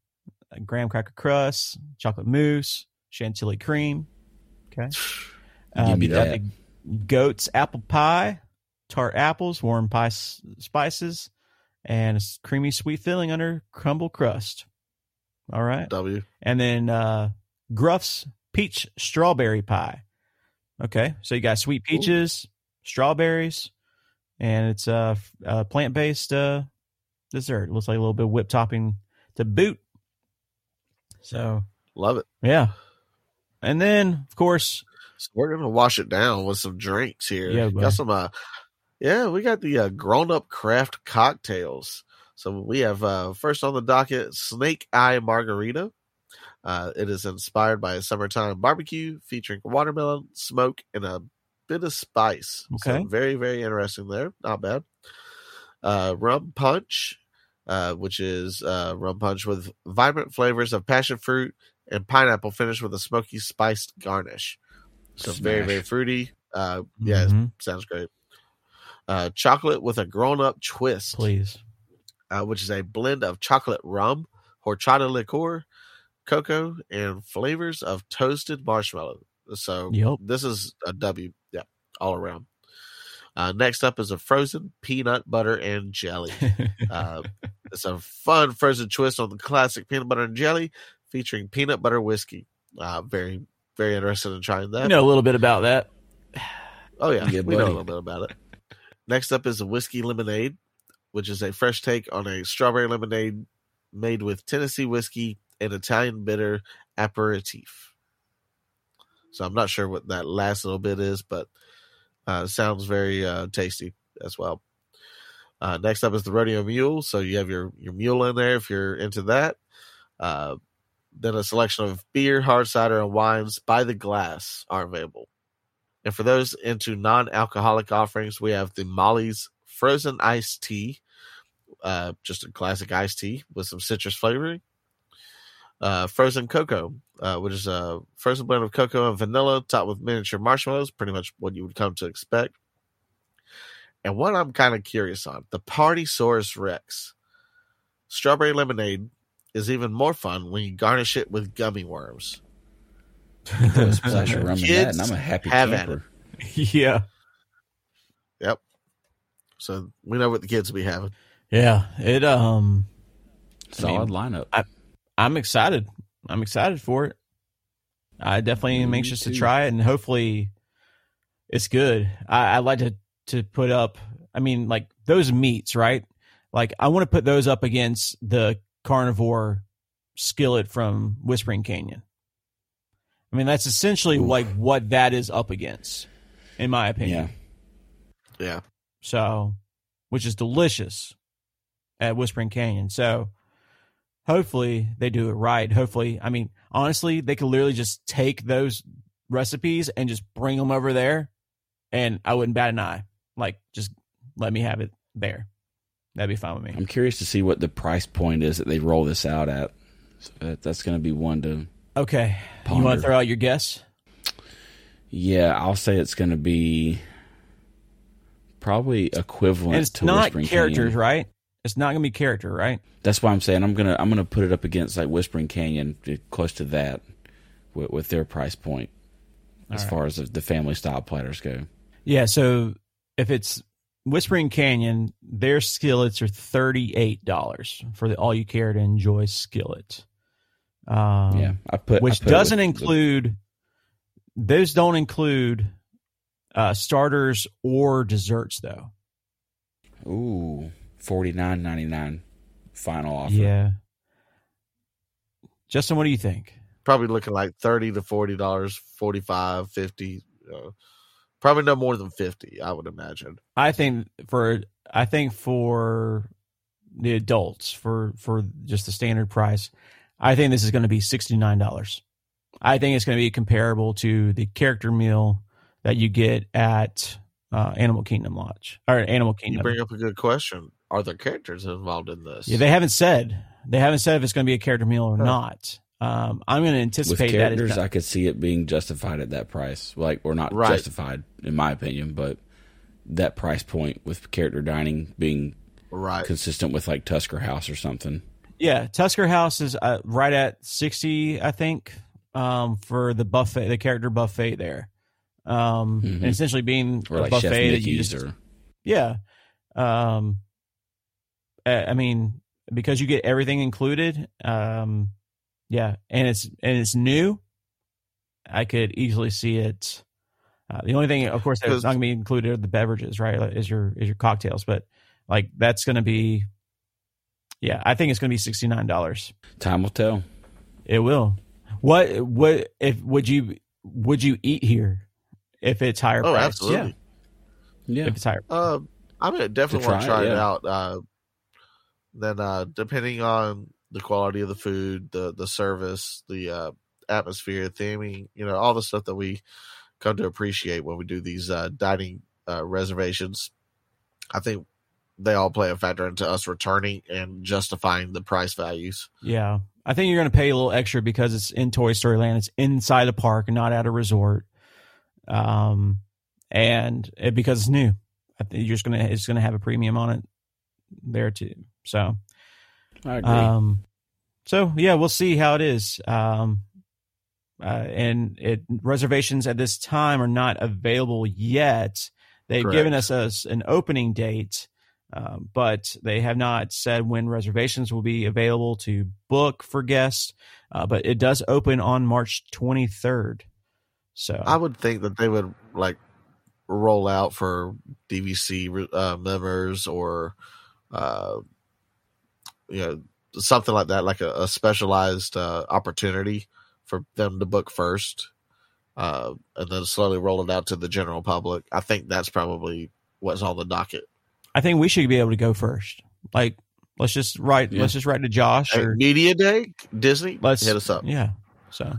a graham cracker crust, chocolate mousse, chantilly cream. Okay. Uh,
Give me that.
goat's apple pie, tart apples, warm pie s- spices, and a creamy sweet filling under crumble crust. All right.
W.
And then uh, Gruff's peach strawberry pie. Okay, so you got sweet peaches, strawberries, and it's a, a plant based uh, dessert. looks like a little bit of whipped topping to boot. So
Love it.
yeah, and then of course
So we're gonna wash it down with some drinks here.
Yeah,
got some. Uh, yeah, we got the uh, grown up craft cocktails. So we have uh, first on the docket Snake Eye Margarita. Uh, it is inspired by a summertime barbecue featuring watermelon, smoke, and a bit of spice.
Okay.
So very, very interesting there. Not bad. Uh, rum punch, uh, which is uh, rum punch with vibrant flavors of passion fruit and pineapple, finished with a smoky spiced garnish. So very,
Smash.
very fruity. Uh, yeah,
Mhm.
sounds great. Uh, chocolate with a grown-up twist
please.
uh, which is a blend of chocolate rum, horchata liqueur, cocoa, and flavors of toasted marshmallow. So
Yep.
this is a W, yeah, all around. Uh, next up is a frozen peanut butter and jelly. Uh, it's a fun frozen twist on the classic peanut butter and jelly, featuring peanut butter whiskey. Uh, very, very interested in trying that.
you know a little bit about that.
Oh yeah,
Yeah,
we know a little bit about it. Next up is a whiskey lemonade, which is a fresh take on a strawberry lemonade made with Tennessee whiskey and Italian bitter aperitif. So I'm not sure what that last little bit is, but uh, sounds very uh, tasty as well. Uh, next up is the rodeo mule. So you have your your mule in there if you're into that. Then a selection of beer, hard cider, and wines by the glass are available. And for those into non-alcoholic offerings, we have the Molly's frozen iced tea, uh, just a classic iced tea with some citrus flavoring. Uh, frozen cocoa, uh, which is a frozen blend of cocoa and vanilla topped with miniature marshmallows, pretty much what you would come to expect. And what I'm kind of curious on, the Partysaurus Rex. Strawberry lemonade is even more fun when you garnish it with gummy worms.
Put a splash of rum in that,
Kids
and I'm a happy
have at
camper.
yeah,
Yep. So we know what the kids will be having.
yeah. It um,
Solid lineup.
I'm excited. I'm excited for it. I definitely am
Me
anxious to try it, and hopefully, it's good. I, I like to to put up. I mean, like those meats, right? Like I want to put those up against the carnivore skillet from Whispering Canyon. I mean, that's essentially
Oof.
like what that is up against, in my opinion.
Yeah.
Yeah.
So, which is delicious at Whispering Canyon. So, hopefully they do it right. Hopefully, I mean, honestly, they could literally just take those recipes and just bring them over there, and I wouldn't bat an eye. Like, just let me have it there. That'd be fine with me.
I'm curious to see what the price point is that they roll this out at. So that, that's going to be one to.
Okay, you want to throw out your guess?
Yeah, I'll say it's going to be probably equivalent
And it's
to
not characters,
Canyon.
right? It's not gonna be character, right?
That's why I'm saying I'm gonna I'm gonna put it up against like Whispering Canyon, eh, close to that, with, with their price point, as
right.
far as the family style platters go.
Yeah. So if it's Whispering Canyon, their skillets are thirty eight dollars for the all you care to enjoy skillet. Um,
yeah, I put I
which
put
doesn't
with
include those don't include uh, starters or desserts though.
the- ooh forty nine ninety nine final offer.
Yeah. Justin, what do you think?
Probably looking like thirty to forty dollars, 45 50 uh, Probably no more than fifty, I would imagine.
I think for I think for the adults for for just the standard price, I think this is going to be sixty nine dollars. I think it's going to be comparable to the character meal that you get at uh, Animal Kingdom Lodge or Animal Kingdom.
You bring up a good question. Are there characters involved in this?
Yeah, they haven't said they haven't said if it's going to be a character meal or
Huh.
not. Um, I'm going to
With
anticipate that it's
characters,
not-
I could see it being justified at that price. Like, or not
Right.
justified, in my opinion, but that price point with character dining being
right.
consistent with like Tusker House or something.
Yeah, Tusker House is uh, right at sixty, I think, um, for the buffet, the character buffet there, um,
Mhm.
and essentially being
Or
a
like Chef
buffet that you just,
or
yeah, um, I I mean, because you get everything included, um, yeah, and it's and it's new. I could easily see it Uh, the only thing, of course, that's not going to be included are the beverages, right? like, Is your is your cocktails, but like that's going to be, yeah, I think it's going to be sixty nine dollars.
Time will tell.
It will. What what if would you would you eat here if it's higher?
Oh,
priced?
absolutely.
Yeah.
Yeah, if it's higher.
Uh, I mean, definitely
To
want to
try
try
it,
it out. Uh, then, uh, depending on the quality of the food, the the service, the uh, atmosphere, theming, you know, all the stuff that we come to appreciate when we do these uh, dining uh, reservations, I think they all play a factor into us returning and justifying the price values.
Yeah. I think you're going to pay a little extra because it's in Toy Story Land. It's inside a park and not at a resort. Um, and it, because it's new, I think you're just going to, it's going to have a premium on it there too. So,
I agree.
um, so yeah, we'll see how it is. Um, uh, and it reservations at this time are not available yet. They've
Correct.
given us a, an opening date, um, but they have not said when reservations will be available to book for guests. Uh, but it does open on March 23rd. So
I would think that they would like roll out for DVC uh, members or, uh, you know, something like that, like a, a specialized uh, opportunity for them to book first, uh, and then slowly roll it out to the general public. I think that's probably what's on the docket.
I think we should be able to go first. Like, let's just write,
Yeah.
let's just write to Josh
Hey,
or
Media Day, Disney,
let's
hit us up.
Yeah. So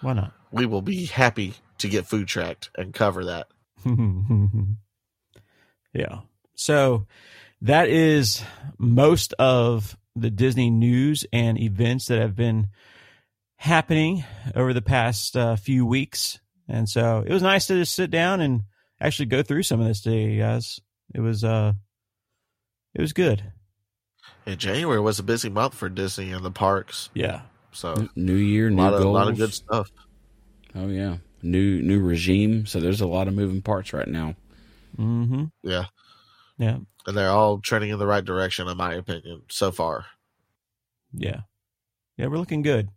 why not?
We will be happy to get food tracked and cover that.
yeah. So that is most of the Disney news and events that have been happening over the past uh, few weeks. And so it was nice to just sit down and actually go through some of this today, guys. It was uh it was good.
And January was a busy month for Disney and the parks,
Yeah.
so
new year,
a
new
lot of,
goals.
lot of good stuff.
Oh yeah, new new regime. So there's a lot of moving parts right now.
Mm-hmm.
Yeah.
Yeah.
and they're all trending in the right direction, in my opinion, so far.
Yeah. Yeah, we're looking good.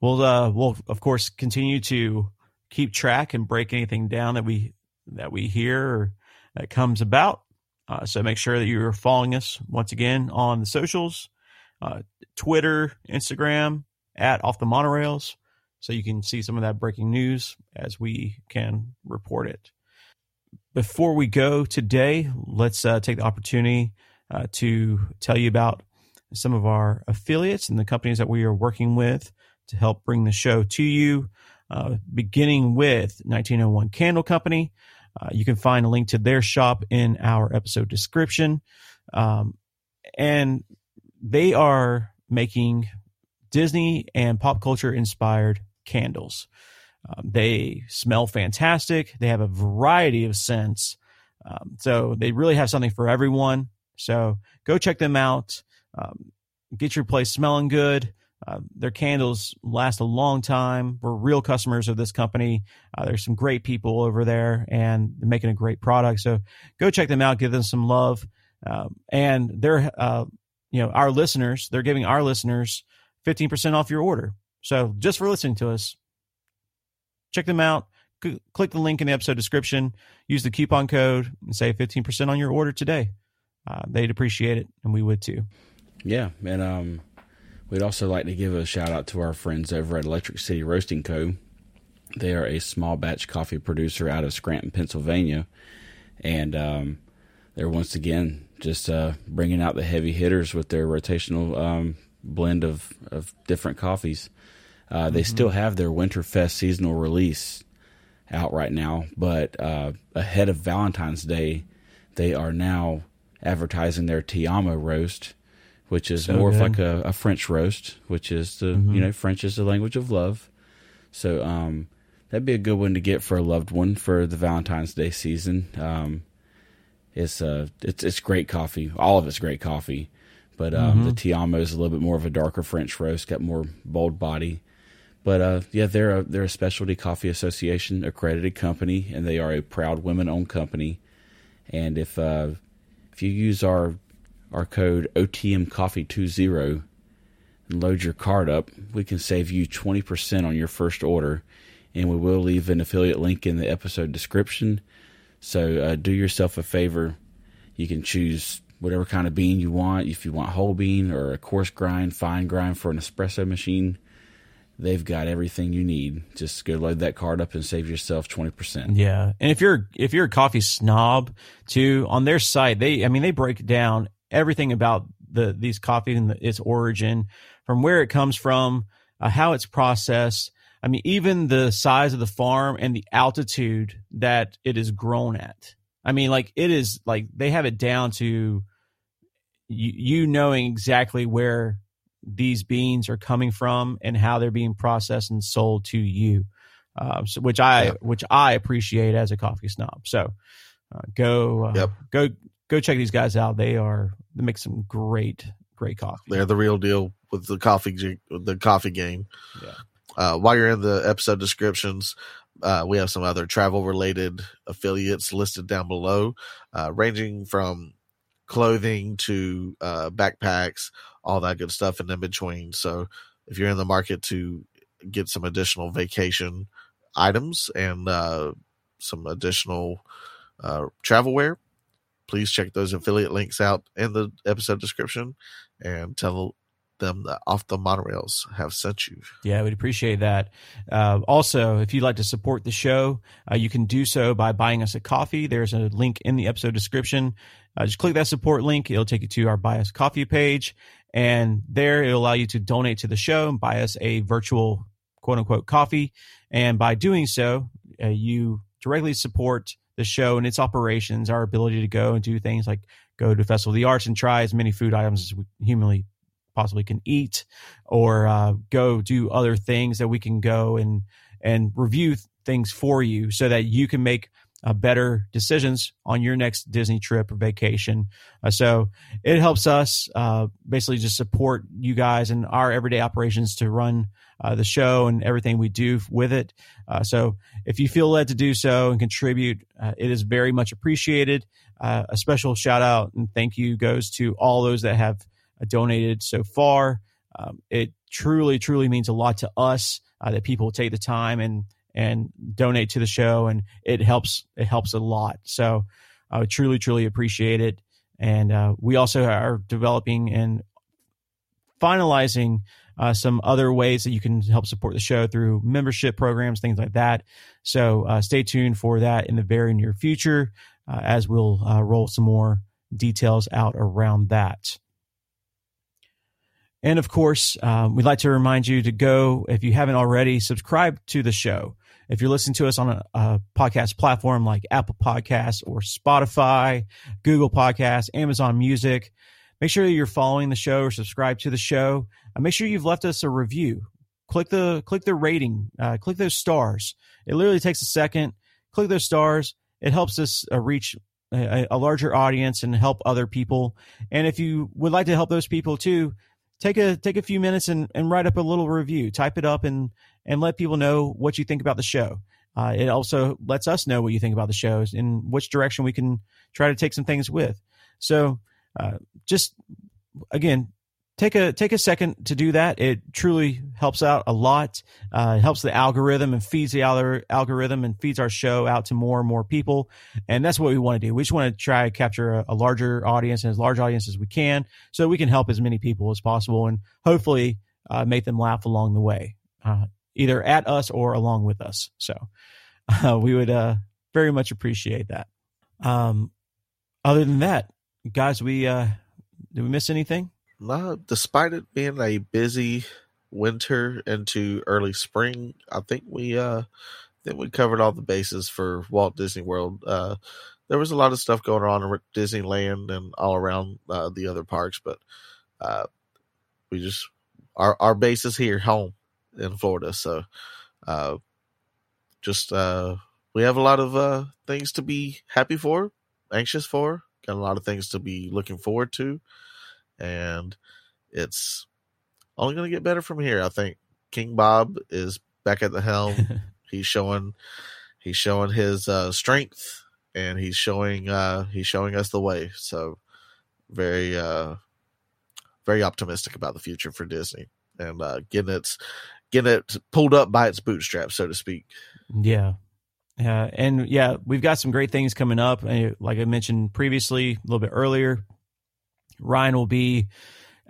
We'll uh we'll of course continue to keep track and break anything down that we that we hear or that comes about. Uh, so make sure that you're following us once again on the socials, uh, Twitter, Instagram, at Off the Monorails, so you can see some of that breaking news as we can report it. Before we go today, let's uh, take the opportunity uh, to tell you about some of our affiliates and the companies that we are working with to help bring the show to you. Uh, beginning with 1901 Candle Company. Uh, you can find a link to their shop in our episode description. Um, and they are making Disney and pop culture inspired candles. Um, they smell fantastic. They have a variety of scents. Um, so they really have something for everyone. So go check them out. Um, get your place smelling good. Uh, their candles last a long time. We're real customers of this company. Uh, there's some great people over there, and they're making a great product. So go check them out. Give them some love. Um, and they're, uh, you know, our listeners. They're giving our listeners 15% off your order. So just for listening to us, check them out. C- click the link in the episode description. Use the coupon code and save 15% on your order today. Uh, they'd appreciate it, and we would too.
Yeah, and um, we'd also like to give a shout out to our friends over at Electric City Roasting Co. They are a small batch coffee producer out of Scranton, Pennsylvania, and um, they're once again just uh, bringing out the heavy hitters with their rotational um, blend of of different coffees. Uh, they still have their Winterfest seasonal release out right now, but uh, ahead of Valentine's Day, they are now advertising their Tiamo roast, which is
So
more of like a, a French roast, which is the you know French is the language of love. So um, that'd be a good one to get for a loved one for the Valentine's Day season. Um, it's uh it's it's great coffee. All of it's great coffee, but um, the Tiamo is a little bit more of a darker French roast, got more bold body. But uh, yeah, they're a, they're a specialty coffee association accredited company, and they are a proud women owned company. And if uh, if you use our our code OTM Coffee 20 and load your card up, we can save you 20% on your first order. and we will leave an affiliate link in the episode description. So uh, do yourself a favor. You can choose whatever kind of bean you want. If you want whole bean or a coarse grind, fine grind for an espresso machine, they've got everything you need. Just go load that card up and save yourself twenty percent.
Yeah, and if you're if you're a coffee snob too, on their site they I mean they break down everything about the these coffee and the, its origin, from where it comes from, uh, how it's processed. I mean, even the size of the farm and the altitude that it is grown at. I mean, like it is like they have it down to you, you knowing exactly where these beans are coming from and how they're being processed and sold to you, uh, so, which I yep. which I appreciate as a coffee snob. So uh, go uh, yep. go go check these guys out. They are they make some great great coffee.
They're the real deal with the coffee the coffee game. Yeah. Uh, while you're in the episode descriptions, uh, we have some other travel related affiliates listed down below, uh, ranging from clothing to uh, backpacks, all that good stuff and in between. So if you're in the market to get some additional vacation items and uh, some additional uh, travel wear, please check those affiliate links out in the episode description and tell them that off the monorails have sent you.
Yeah, we'd appreciate that. Uh, also, if you'd like to support the show, uh, you can do so by buying us a coffee. There's a link in the episode description. Uh, just click that support link. It'll take you to our us coffee page. And there it'll allow you to donate to the show and buy us a virtual quote unquote coffee. And by doing so, uh, you directly support the show and its operations, our ability to go and do things like go to Festival of the Arts and try as many food items as we humanly possibly can eat, or uh, go do other things that we can go and and review things for you so that you can make uh, better decisions on your next Disney trip or vacation. Uh, so it helps us uh, basically just support you guys and our everyday operations to run uh, the show and everything we do with it. Uh, so if you feel led to do so and contribute, uh, it is very much appreciated. a special shout out and thank you goes to all those that have donated so far. Um, it truly, truly means a lot to us that people take the time and and donate to the show, and it helps. It helps a lot. So I truly, truly appreciate it. And uh, we also are developing and finalizing uh, some other ways that you can help support the show through membership programs, things like that. So uh, stay tuned for that in the very near future uh, as we'll uh, roll some more details out around that. And of course, um, we'd like to remind you to go, if you haven't already, subscribe to the show. If you're listening to us on a, a podcast platform like Apple Podcasts or Spotify, Google Podcasts, Amazon Music, make sure you're following the show or subscribe to the show. And make sure you've left us a review. Click the click the rating. Uh, click those stars. It literally takes a second. Click those stars. It helps us uh, reach a, a, larger audience and help other people. And if you would like to help those people too, take a take a few minutes and, and write up a little review. Type it up and and let people know what you think about the show. Uh, it also lets us know what you think about the shows and which direction we can try to take some things with. So, uh, just again, take a take a second to do that. It truly helps out a lot. Uh, it helps the algorithm and feeds the algorithm and feeds our show out to more and more people. And that's what we want to do. We just want to try to capture a, a larger audience and as large audience as we can, so we can help as many people as possible and hopefully uh, make them laugh along the way. Uh, either at us or along with us. So uh, we would uh, very much appreciate that. Um, other than that, guys, we uh, did we miss anything?
No, despite it being a busy winter into early spring, I think we uh, I think we covered all the bases for Walt Disney World. Uh, there was a lot of stuff going on in Disneyland and all around uh, the other parks, but uh, we just our our base is here, home in Florida. So, uh, just uh, we have a lot of uh, things to be happy for, anxious for, got a lot of things to be looking forward to, and it's only going to get better from here. I think King Bob is back at the helm. he's showing he's showing his uh, strength, and he's showing uh, he's showing us the way. So, very uh, very optimistic about the future for Disney and uh, getting its getting it pulled up by its bootstraps, so to speak.
Yeah. Yeah. And yeah, we've got some great things coming up. Like I mentioned previously, a little bit earlier, Ryan will be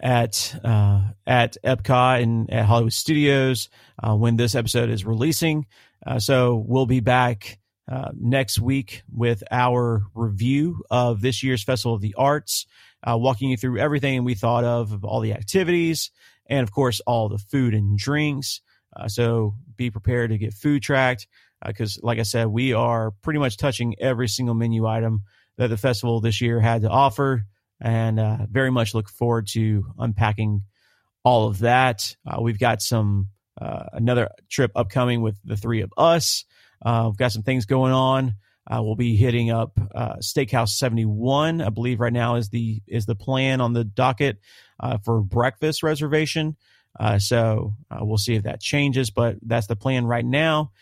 at uh, at Epcot and at Hollywood Studios uh, when this episode is releasing. Uh, so we'll be back uh, next week with our review of this year's Festival of the Arts, uh, walking you through everything we thought of, of all the activities, and of course all the food and drinks. Uh, so be prepared to get food tracked because, like I said, we are pretty much touching every single menu item that the festival this year had to offer and uh, very much look forward to unpacking all of that. Uh, we've got some uh, another trip upcoming with the three of us. Uh, we've got some things going on. Uh, we'll be hitting up uh, Steakhouse 71. I believe right now is the is the plan on the docket for breakfast reservation. so we'll see if that changes, but that's the plan right now.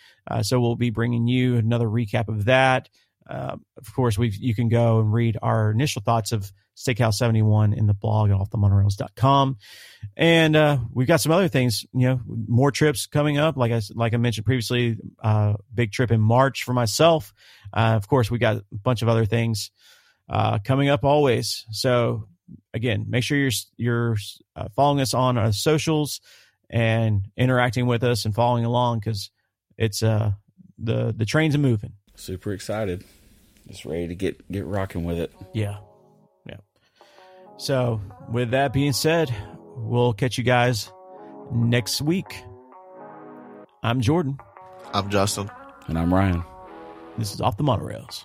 so we'll be bringing you another recap of that. Of course, we you can go and read our initial thoughts of Steakhouse 71 in the blog at offthemonorails.com. And uh, we've got some other things, you know, more trips coming up. Like I, like I mentioned previously, uh, big trip in March for myself. Uh, of course, we got a bunch of other things uh, coming up always. So again, make sure you're, you're uh, following us on our socials and interacting with us and following along because it's uh, the, the trains are moving.
Super excited. Just ready to get, get rocking with it. Yeah.
Yeah. So, with that being said, we'll catch you guys next week. I'm Jordan.
I'm Justin.
And I'm Ryan.
This is Off the Monorails.